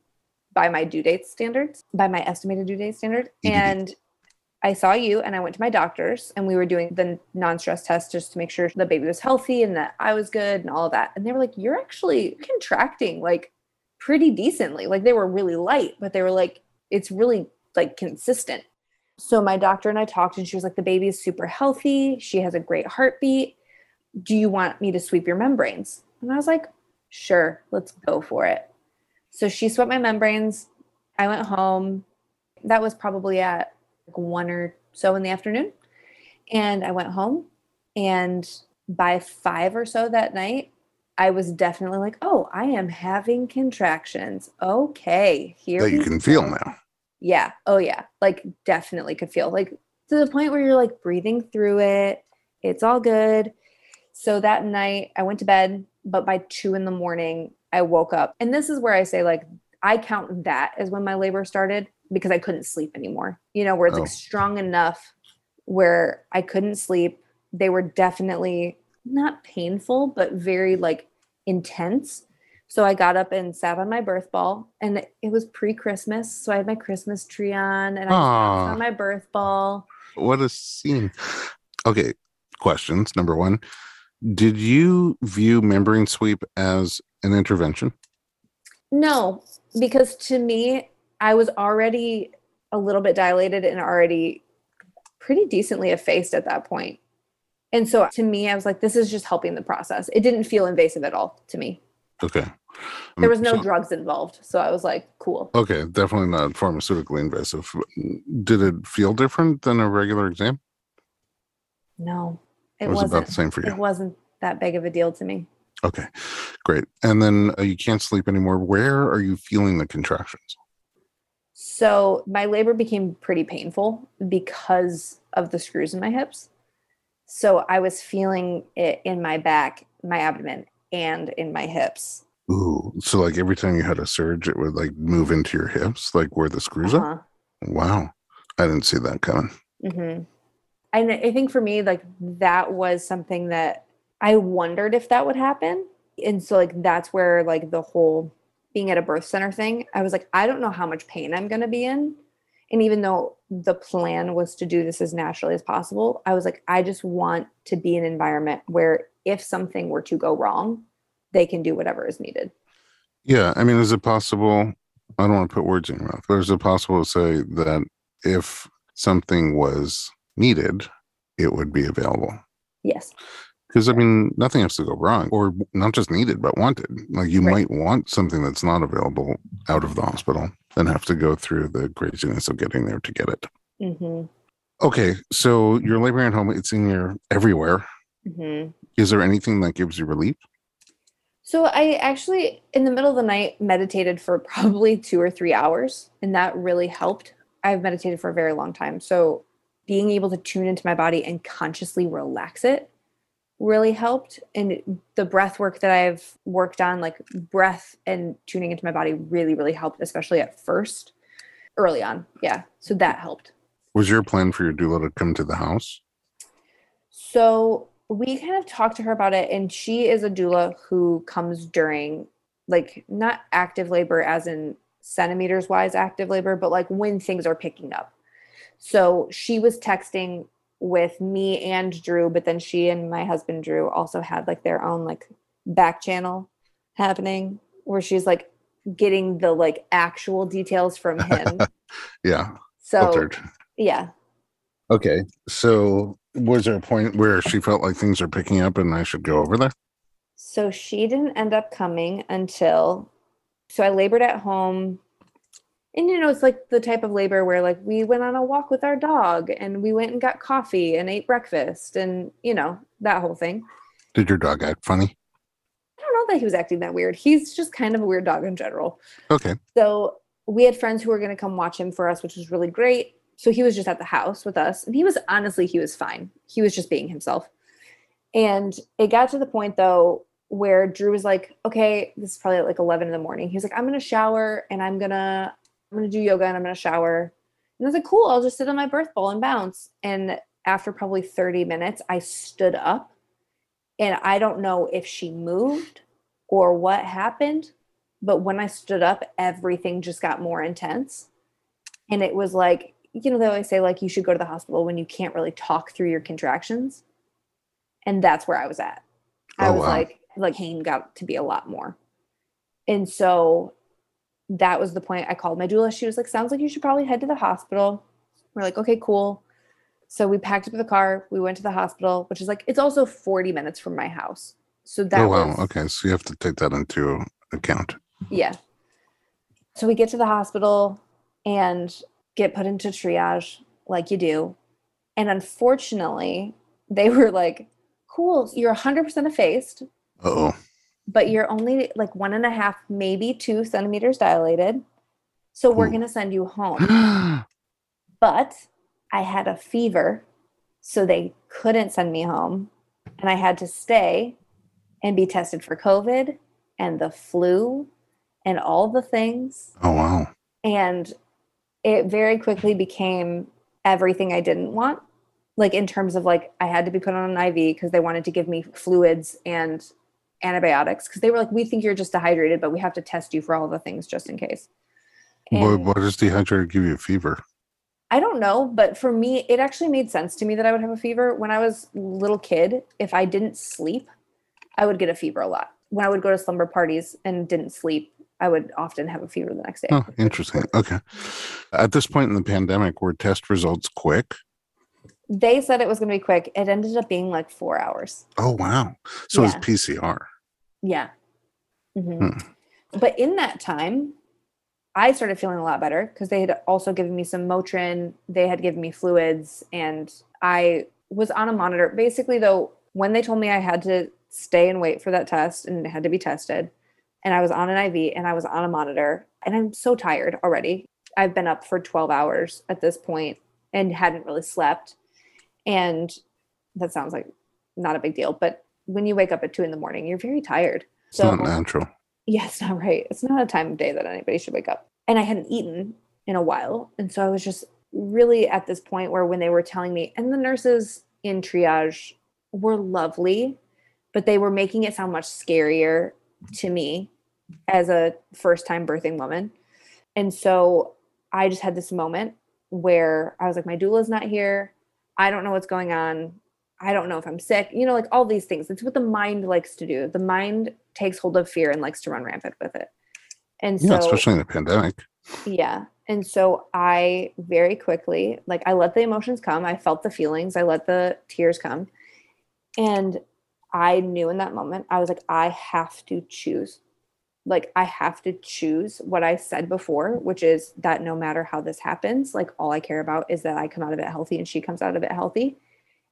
by my due date standards, by my estimated due date standard. EDD. And I saw you and I went to my doctor's and we were doing the non stress test just to make sure the baby was healthy and that I was good and all that. And they were like, You're actually contracting like pretty decently. Like they were really light, but they were like, It's really like consistent. So my doctor and I talked, and she was like, The baby is super healthy. She has a great heartbeat. Do you want me to sweep your membranes? And I was like, Sure, let's go for it. So she swept my membranes. I went home. That was probably at like one or so in the afternoon. And I went home. And by five or so that night, I was definitely like, oh, I am having contractions. Okay, here that you can feel now. Yeah. Oh, yeah. Like, definitely could feel like to the point where you're like breathing through it. It's all good. So that night, I went to bed, but by two in the morning, I woke up. And this is where I say, like, I count that as when my labor started because I couldn't sleep anymore. You know, where it's Oh. like strong enough where I couldn't sleep. They were definitely not painful, but very like intense. So I got up and sat on my birth ball, and it- was pre-Christmas, so I had my Christmas tree on, and I sat on my birth ball. What a scene. Okay, questions. Number one Did you view membrane sweep as an intervention? No, because to me, I was already a little bit dilated and already pretty decently effaced at that point. And so to me, I was like, this is just helping the process. It didn't feel invasive at all to me. Okay. There was no So- drugs involved. So I was like, cool. Okay, definitely not pharmaceutically invasive. Did it feel different than a regular exam? No, it was it about the same for you. It wasn't that big of a deal to me. Okay, great. And then uh, you can't sleep anymore. Where are you feeling the contractions? So my labor became pretty painful because of the screws in my hips. So I was feeling it in my back, my abdomen, and in my hips. Ooh, so like every time you had a surge, it would like move into your hips, like where the screws are? Uh-huh. Wow. I didn't see that coming. hmm And I think for me, like that was something that I wondered if that would happen. And so, like, that's where, like, the whole being at a birth center thing, I was like, I don't know how much pain I'm going to be in. And even though the plan was to do this as naturally as possible, I was like, I just want to be in an environment where if something were to go wrong, they can do whatever is needed. Yeah. I mean, is it possible? I don't want to put words in your mouth, but is it possible to say that if something was needed, it would be available? Yes. Because I mean, nothing has to go wrong, or not just needed, but wanted. Like you Right. might want something that's not available out of the hospital and have to go through the craziness of getting there to get it. hmm Okay, so you're laboring at home. It's in your everywhere. hmm Is there anything that gives you relief? So I actually, in the middle of the night, meditated for (laughs) probably two or three hours, and that really helped. I've meditated for a very long time. So being able to tune into my body and consciously relax it really helped. And the breath work that I've worked on, like breath and tuning into my body, really, really helped, especially at first, early on. Yeah. So that helped. Was your plan for your doula to come to the house? So we kind of talked to her about it, and she is a doula who comes during like not active labor as in centimeters wise active labor, but like when things are picking up. So she was texting with me and Drew, but then she and my husband Drew also had like their own like back channel happening where she's like getting the like actual details from him. (laughs) yeah. So Filtered. yeah. Okay. So was there a point where she felt like things are picking up and I should go over there? So she didn't end up coming until so I labored at home. And you know, it's like the type of labor where like we went on a walk with our dog and we went and got coffee and ate breakfast and you know, that whole thing. Did your dog act funny? I don't know that he was acting that weird. He's just kind of a weird dog in general. Okay. So we had friends who were going to come watch him for us, which was really great. So he was just at the house with us. And he was honestly, he was fine. He was just being himself. And it got to the point though where Drew was like, okay, this is probably at like 11 in the morning. He was like, I'm going to shower and I'm going to, I'm going to do yoga and I'm going to shower. And I was like, cool, I'll just sit on my birth ball and bounce. And after probably 30 minutes, I stood up and I don't know if she moved or what happened, but when I stood up, everything just got more intense. And it was like, you know, they always say like you should go to the hospital when you can't really talk through your contractions. And that's where I was at. I Oh, was wow. like, like pain got to be a lot more. And so that was the point I called my doula. She was like, sounds like you should probably head to the hospital. We're like, okay, cool. So we packed up the car. We went to the hospital, which is like, it's also 40 minutes from my house. So that oh wow. was, Okay. So you have to take that into account. yeah. So we get to the hospital and get put into triage like you do. And unfortunately, they were like, cool, you're 100% effaced, Uh oh. But you're only like one and a half, maybe two centimeters dilated. So we're going to send you home. (gasps) But I had a fever, so they couldn't send me home. And I had to stay and be tested for COVID and the flu and all the things. oh wow. And it very quickly became everything I didn't want. Like in terms of like I had to be put on an IV because they wanted to give me fluids and antibiotics because they were like, we think you're just dehydrated, but we have to test you for all the things just in case. What, what does dehydrated give you a fever? I don't know, but for me, it actually made sense to me that I would have a fever. When I was a little kid, if I didn't sleep, I would get a fever a lot. When I would go to slumber parties and didn't sleep, I would often have a fever the next day. Oh, interesting. Okay. At this point in the pandemic, were test results quick? They said it was going to be quick. It ended up being like four hours. Oh wow. So Yeah. it's PCR. Yeah. Mhm. Hmm. But in that time, I started feeling a lot better because they had also given me some Motrin. They had given me fluids, and I was on a monitor. Basically, though, when they told me I had to stay and wait for that test and it had to be tested, and I was on an IV and I was on a monitor, and I'm so tired already. I've been up for 12 hours at this point and hadn't really slept. And that sounds like not a big deal, but when you wake up at two in the morning, you're very tired. It's not natural. yeah, it's not right. It's not a time of day that anybody should wake up. And I hadn't eaten in a while. And so I was just really at this point where when they were telling me, and the nurses in triage were lovely, but they were making it sound much scarier to me as a first time birthing woman. And so I just had this moment where I was like, my doula's not here. I don't know what's going on. I don't know if I'm sick. You know, like all these things. It's what the mind likes to do. The mind takes hold of fear and likes to run rampant with it. And Yeah, so especially in the pandemic. yeah. And so I very quickly, like, I let the emotions come. I felt the feelings. I let the tears come. And I knew in that moment, I was like, I have to choose. Like, I have to choose what I said before, which is that no matter how this happens, like, all I care about is that I come out of it healthy and she comes out of it healthy.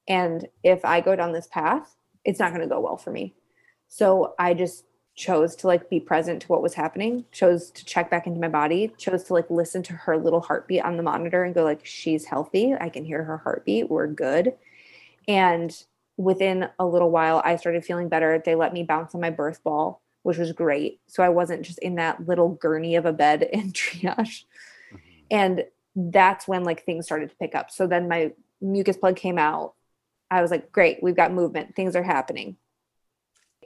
And if I go down this path, it's not going to go well for me. So I just chose to like be present to what was happening, chose to check back into my body, chose to like listen to her little heartbeat on the monitor and go like she's healthy. I can hear her heartbeat. We're good. And within a little while I started feeling better. They let me bounce on my birth ball, which was great. So I wasn't just in that little gurney of a bed (laughs) in triage. Mm-hmm. And that's when like things started to pick up. So then my mucus plug came out. I was like, great, we've got movement. Things are happening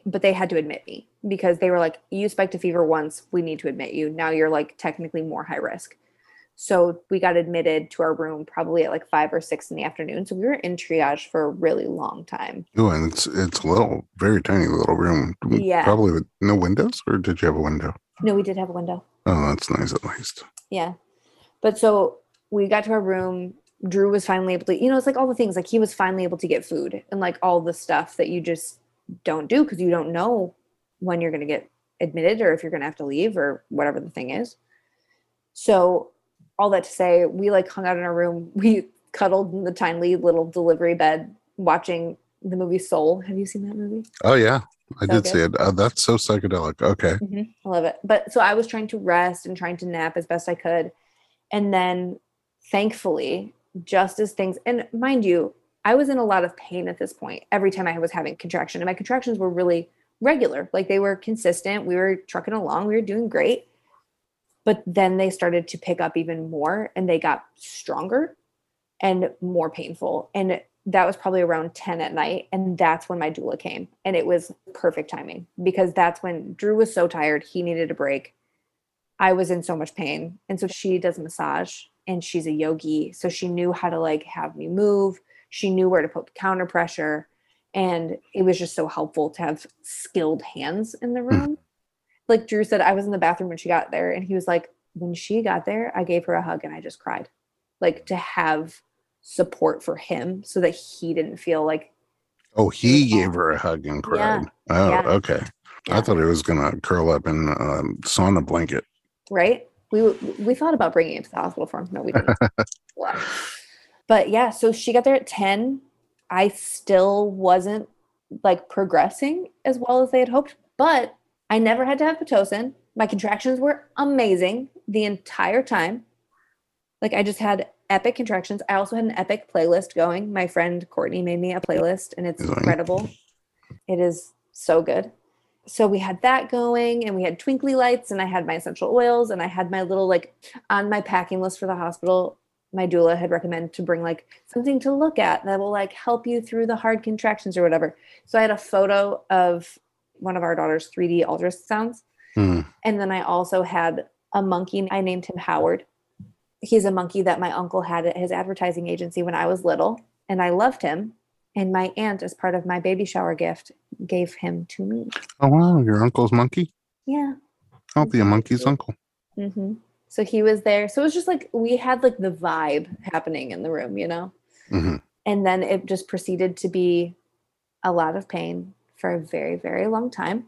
but they had to admit me because they were like, you spiked a fever once, we need to admit you. Now you're like technically more high risk. So we got admitted to our room probably at like five or six in the afternoon. So we were in triage for a really long time. Oh, and it's it's a little, very tiny little room. Yeah. Probably with no windows, or did you have a window? No, we did have a window. Oh, that's nice at least. Yeah. But so we got to our room. Drew was finally able to, you know, it's like all the things like he was finally able to get food and like all the stuff that you just don't do because you don't know when you're going to get admitted or if you're going to have to leave or whatever the thing is. So, all that to say, we like hung out in our room. (laughs) We cuddled in the tiny little delivery bed watching the movie Soul. Have you seen that movie? Oh yeah, I So did good. see it. Uh, that's so psychedelic. Okay. I love it. But so I was trying to rest and trying to nap as best I could. And then thankfully, just as things, and mind you, I was in a lot of pain at this point every time I was having contraction. And my contractions were really regular, like they were consistent. We were trucking along, we were doing great. But then they started to pick up even more and they got stronger and more painful. And that was probably around 10 at night. And that's when my doula came. And it was perfect timing because that's when Drew was so tired. He needed a break. I was in so much pain. And so she does massage and she's a yogi. So she knew how to like have me move. She knew where to put counter pressure. And it was just so helpful to have skilled hands in the mm-hmm. room. Like Drew said, I was in the bathroom when she got there. And he was like, when she got there, I gave her a hug and I just cried. Like to have support for him so that he didn't feel like Oh, he gave her a hug and Yeah. cried. Oh, Yeah. okay. I thought he was gonna curl up in a sauna blanket. right? We we thought about bringing it to the hospital for him. No, we didn't. (laughs) But yeah, so she got there at ten. I still wasn't like progressing as well as they had hoped, but I never had to have pitocin. My contractions were amazing the entire time. Like I just had epic contractions. I also had an epic playlist going. My friend Courtney made me a playlist, and it's incredible. It is so good so we had that going and we had twinkly lights and i had my essential oils and i had my little like on my packing list for the hospital my doula had recommended to bring like something to look at that will like help you through the hard contractions or whatever. So i had a photo of one of our daughter's 3d ultrasounds. Hmm. and then i also had a monkey. I named him howard. He's a monkey that my uncle had at his advertising agency when i was little and i loved him and my aunt as part of my baby shower gift gave him to me Oh wow, your uncle's monkey? yeah I'll be a monkey's uncle. hmm So he was there. So it was just like we had like the vibe happening in the room, you know? hmm And then it just proceeded to be a lot of pain for a very, very long time.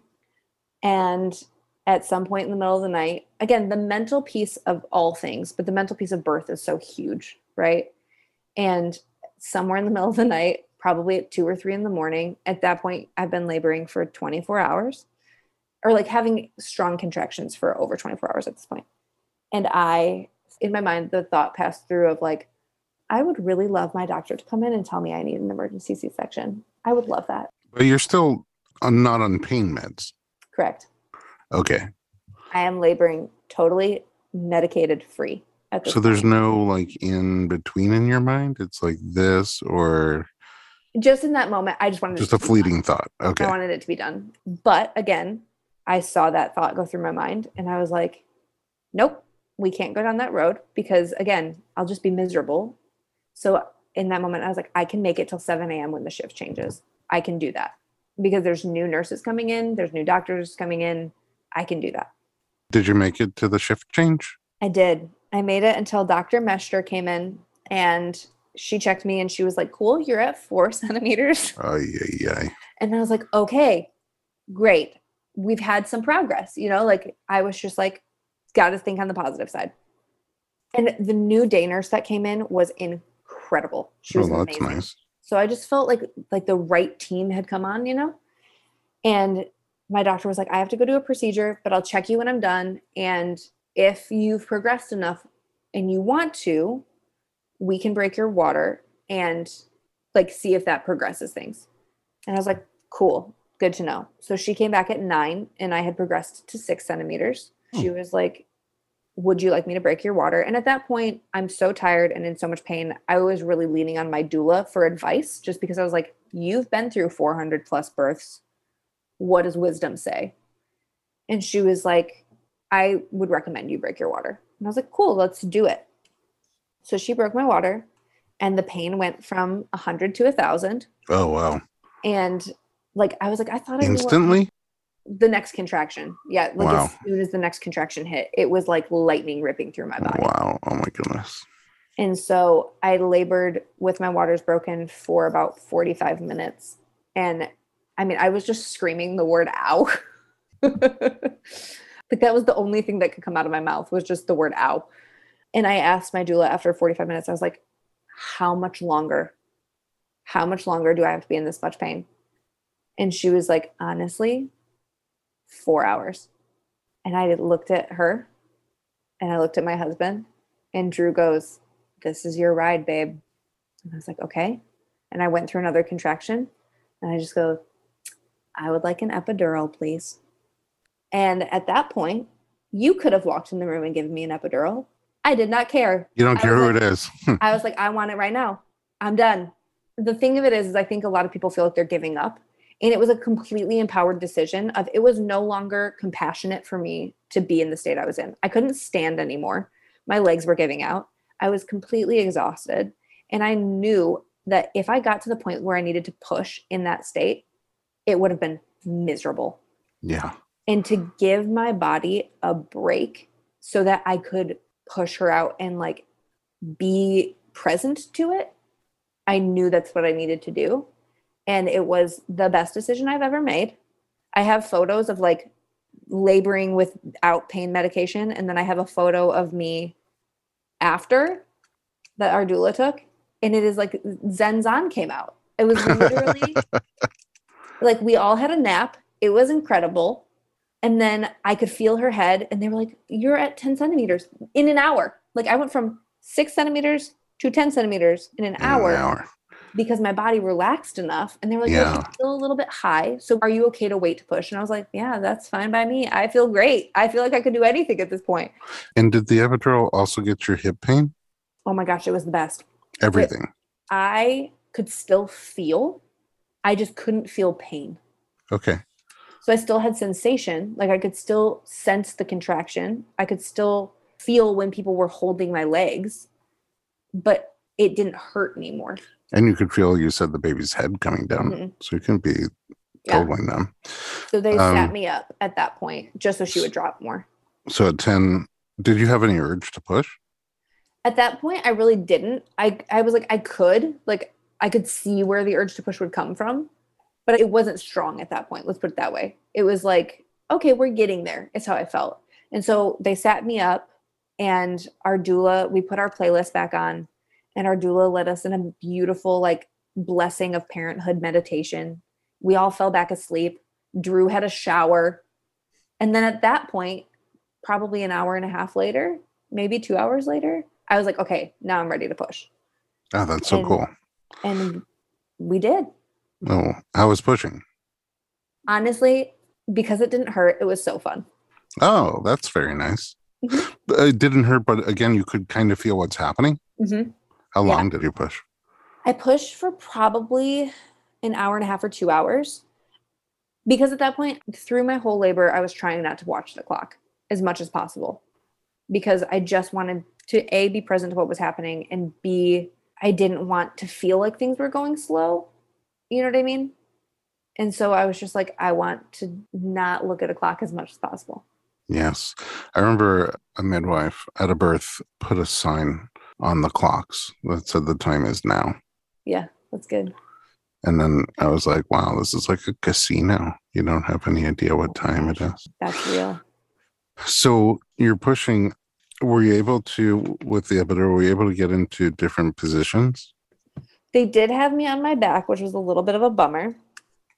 And at some point in the middle of the night, again, the mental piece of all things, but the mental piece of birth is so huge, right? And somewhere in the middle of the night, probably at two or three in the morning, at that point, I've been laboring for 24 hours or like having strong contractions for over 24 hours at this point. And I, in my mind, the thought passed through of like, I would really love my doctor to come in and tell me I need an emergency C section. I would love that. But you're still not on pain meds. Correct. Okay. I am laboring totally medicated free at this So there's no like in between in your mind? It's like this or just in that moment, I just wanted just a fleeting thought. Okay. I wanted it to be done. But again, I saw that thought go through my mind and I was like, nope, we can't go down that road because again, I'll just be miserable. So in that moment, I was like, I can make it till 7 a.m. when the shift changes. I can do that because there's new nurses coming in, there's new doctors coming in. I can do that. Did you make it to the shift change? I did. I made it until Dr. Mester came in and she checked me and she was like, cool, you're at four (laughs) centimeters. Oh yeah, yeah. And I was like, okay, great. We've had some progress. You know, like I was just like, got to think on the positive side. And the new day nurse that came in was incredible. She was Oh, amazing. nice. So I just felt like like the right team had come on, you know? And my doctor was like, I have to go do a procedure, but I'll check you when I'm done. And if you've progressed enough and you want to, we can break your water and like see if that progresses things. And I was like, cool, good to know. So she came back at nine and I had progressed to six centimeters. She hmm. was like, Would you like me to break your water? And at that point, I'm so tired and in so much pain. I was really leaning on my doula for advice just because I was like, You've been through 400 plus births. What does wisdom say? And she was like, I would recommend you break your water. And I was like, Cool, let's do it. So she broke my water and the pain went from 100 to 1,000. Oh wow! And like, I was like, I thought I Instantly? the next contraction. Yeah, like Wow. as soon as the next contraction hit, it was like lightning ripping through my body. Wow! Oh my goodness! And so I labored with my waters broken for about 45 minutes. And I mean, I was just screaming the word ow. (laughs) like that was the only thing that could come out of my mouth was just the word ow. And I asked my doula after 45 minutes, I was like, how much longer? How much longer do I have to be in this much pain? And she was like, honestly, four hours. And I looked at her and I looked at my husband, and Drew goes, This is your ride, babe. And I was like, Okay. And I went through another contraction and I just go, I would like an epidural, please. And at that point, you could have walked in the room and given me an epidural. I did not care. You don't care who like- it is. (laughs) I was like, I want it right now. I'm done. The thing of it is, is I think a lot of people feel like they're giving up. And it was a completely empowered decision of it was no longer compassionate for me to be in the state I was in. I couldn't stand anymore. My legs were giving out. I was completely exhausted. And I knew that if I got to the point where I needed to push in that state, it would have been miserable yeah. and to give my body a break so that I could push her out and like be present to it. I knew that's what I needed to do. And it was the best decision I've ever made. I have photos of like laboring without pain medication. And then I have a photo of me after that our doula took. And it is like Zenzan came out. It was literally (laughs) like we all had a nap. It was incredible. And then I could feel her head, and they were like, You're at 10 centimeters in an hour. Like I went from six centimeters to 10 centimeters in an In hour An hour. because my body relaxed enough. And they were like, Yeah. "You're still a little bit high. So are you okay to wait to push? And I was like, Yeah, that's fine by me. I feel great. I feel like I could do anything at this point. And did the epidural also get your hip pain? Oh my gosh, it was the best. Everything. I could still feel, I just couldn't feel pain. Okay. So I still had sensation, like I could still sense the contraction. I could still feel when people were holding my legs, but it didn't hurt anymore. And you could feel you said the baby's head coming down. Mhm. So you can be Yeah. numb. So they sat Um, me up at that point just so she would drop more. So at 10, did you have any urge to push? At that point, I really didn't. I I was like I could, like I could see where the urge to push would come from, but it wasn't strong at that point. Let's put it that way. It was like, okay, we're getting there. It's how I felt. And so they sat me up and our doula, we put our playlist back on and our doula led us in a beautiful like blessing of parenthood meditation. We all fell back asleep. Drew had a shower. And then at that point, probably an hour and a half later, maybe 2 hours later, I was like, okay, now I'm ready to push. Oh, that's so And- cool. And we did. Oh, I was pushing. Honestly, because it didn't hurt, it was so fun. Oh, that's very nice. Mhm. It didn't hurt, but again, you could kind of feel what's happening. Mm-hmm. How Yeah. long did you push? I pushed for probably an hour and a half or two hours. Because at that point, through my whole labor, I was trying not to watch the clock as much as possible. Because I just wanted to A, be present to what was happening, and B, I didn't want to feel like things were going slow. You know what I mean? And so I was just like, I want to not look at a clock as much as possible. Yes. I remember a midwife at a birth put a sign on the clocks that said the time is now. Yeah, that's good. And then I was like, wow, this is like a casino. You don't have any idea what time it is. That's real. So you're pushing. Were you able to, with the epidural, were you able to get into different positions? They did have me on my back, which was a little bit of a bummer.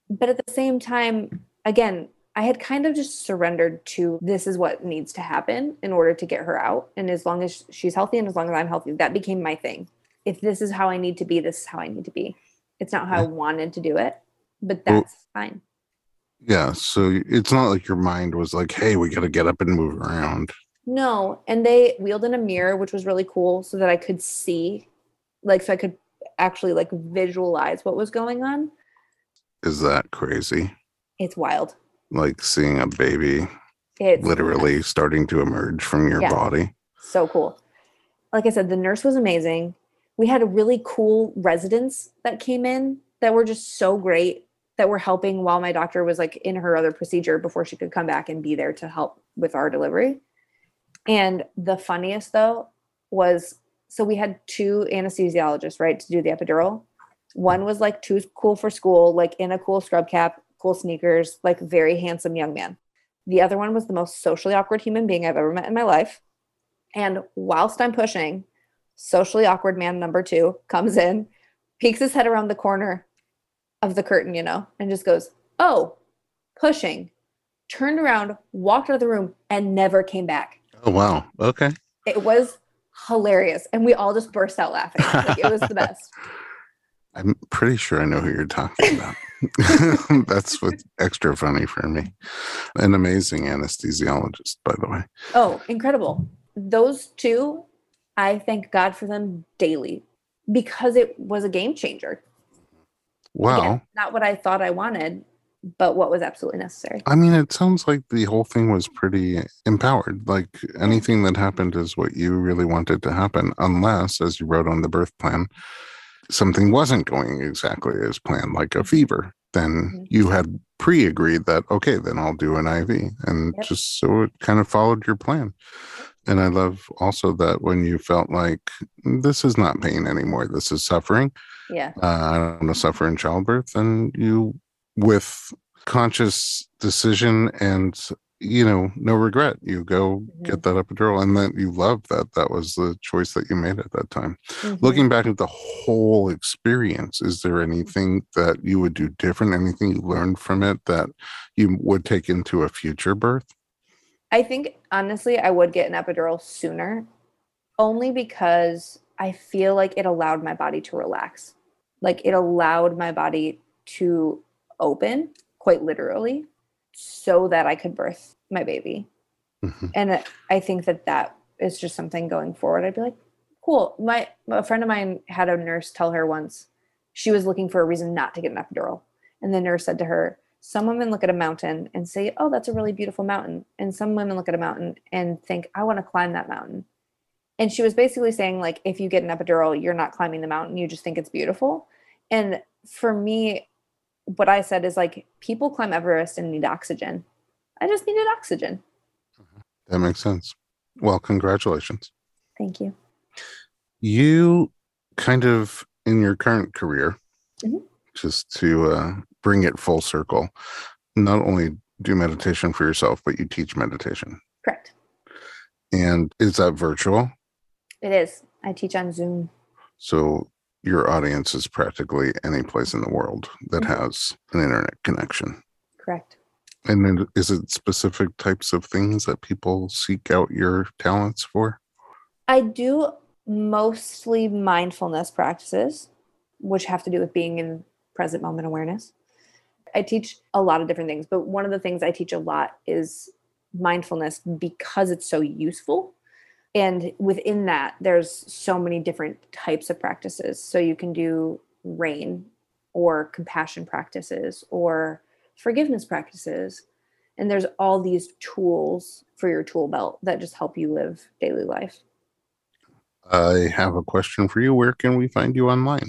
But at the same time, again, I had kind of just surrendered to this is what needs to happen in order to get her out. And as long as she's healthy and as long as I'm healthy, that became my thing. If this is how I need to be, this is how I need to be. It's not how I wanted to do it, but Well- that's fine. Yeah. So it's not like your mind was like, hey, we got to get up and move around. No, and they wheeled in a mirror, which was really cool, so that I could see, like, so I could actually like visualize what was going on. Is that crazy? It's wild. Like seeing a baby It's literally starting to emerge from your Yeah. body. so cool. Like I said, the nurse was amazing. We had a really cool residents that came in that were just so great that were helping while my doctor was like in her other procedure before she could come back and be there to help with our delivery. And the funniest though was so we had two anesthesiologists, right, to do the epidural. One was like too cool for school, like in a cool scrub cap, cool sneakers, like very handsome young man. The other one was the most socially awkward human being I've ever met in my life. And whilst I'm pushing, socially awkward man number two comes in, peeks his head around the corner of the curtain, you know, and just goes, Oh, pushing, turned around, walked out of the room, and never came back. Oh, wow. Okay. It was hilarious. And we all just burst out laughing. Like, it was the (laughs) best. I'm pretty sure I know who you're talking about. (laughs) That's what's extra funny for me. An amazing anesthesiologist, by the way. Oh, incredible. Those two, I thank God for them daily because it was a game changer. Wow. Again, not what I thought I wanted, but what was absolutely necessary. I mean, it sounds like the whole thing was pretty empowered. Like anything that happened is what you really wanted to happen, unless, as you wrote on the birth plan, something wasn't going exactly as planned, like a fever. Then Mhm. you had pre agreed that, okay, then I'll do an IV. And Yep. just so it kind of followed your plan. And I love also that when you felt like this is not pain anymore, this is suffering, Yeah. uh, I don't want to suffer in childbirth, and you, with conscious decision and you know no regret, you go get that epidural, and that you love that that was the choice that you made at that time. Mhm. Looking back at the whole experience, is there anything that you would do different? Anything you learned from it that you would take into a future birth? I think honestly, I would get an epidural sooner, only because I feel like it allowed my body to relax. Like it allowed my body to open, quite literally, so that I could birth my baby. Mhm. And I think that that is just something going forward. I'd be like, cool. My a friend of mine had a nurse tell her once she was looking for a reason not to get an epidural, and the nurse said to her, "Some women look at a mountain and say, "Oh, that's a really beautiful mountain," and some women look at a mountain and think, "I want to climb that mountain." And she was basically saying, like, if you get an epidural, you're not climbing the mountain; you just think it's beautiful. And for me, what I said is like, people climb Everest and need oxygen. I just needed oxygen. That makes sense. Well, congratulations. Thank you. you kind of in your current career Mhm. just to uh, bring it full circle not only do meditation for yourself but you teach meditation Correct. and is that virtual It is. I teach on Zoom. so your audience is practically any place in the world that Mhm. has an internet connection Correct. and then is it specific types of things that people seek out your talents for I do mostly mindfulness practices, which have to do with being in present moment awareness. I teach a lot of different things, but one of the things I teach a lot is mindfulness because it's so useful. And within that, there's so many different types of practices. So you can do RAIN or compassion practices or forgiveness practices. And there's all these tools for your tool belt that just help you live daily life. i have a question for you where can we find you online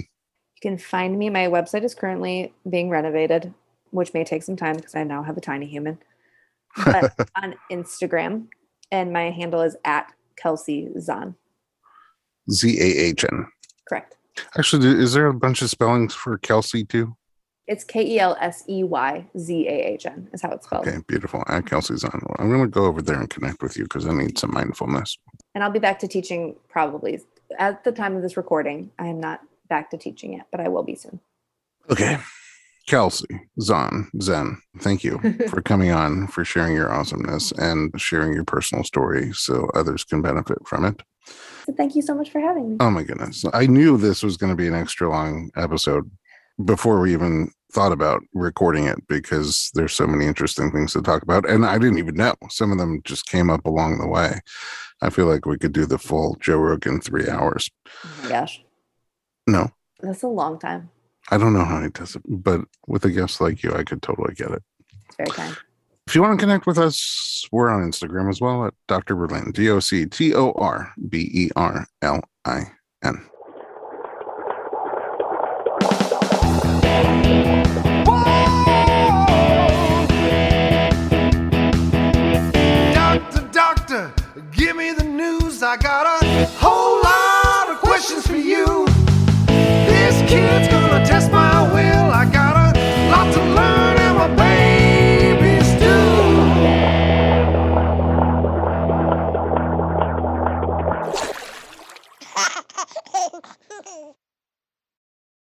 You can find me. My website is currently being renovated, which may take some time because I now have a tiny human. But (laughs) on Instagram, and my handle is at Kelsey Zahn. z-a-h-n Correct. Actually, is there a bunch of spellings for Kelsey too? It's K E L S E Y Z A H N is how it's spelled. Okay, beautiful. At Kelsey Zahn. I'm going to go over there and connect with you because I need some mindfulness. And I'll be back to teaching probably at the time of this recording. I am not back to teaching yet, but I will be soon. Okay. Kelsey, Zon, Zen, thank you (laughs) for coming on, for sharing your awesomeness and sharing your personal story so others can benefit from it. So thank you so much for having me. Oh my goodness. I knew this was going to be an extra long episode before we even thought about recording it because there's so many interesting things to talk about. And I didn't even know. Some of them just came up along the way. I feel like we could do the full Joe Rogan three hours. Oh gosh. No, That's a long time. I don't know how he does it, but with a guest like you, I could totally get it. It's very kind. If you want to connect with us, we're on Instagram as well at Dr. Berlin, D O C T O R B E R L I N.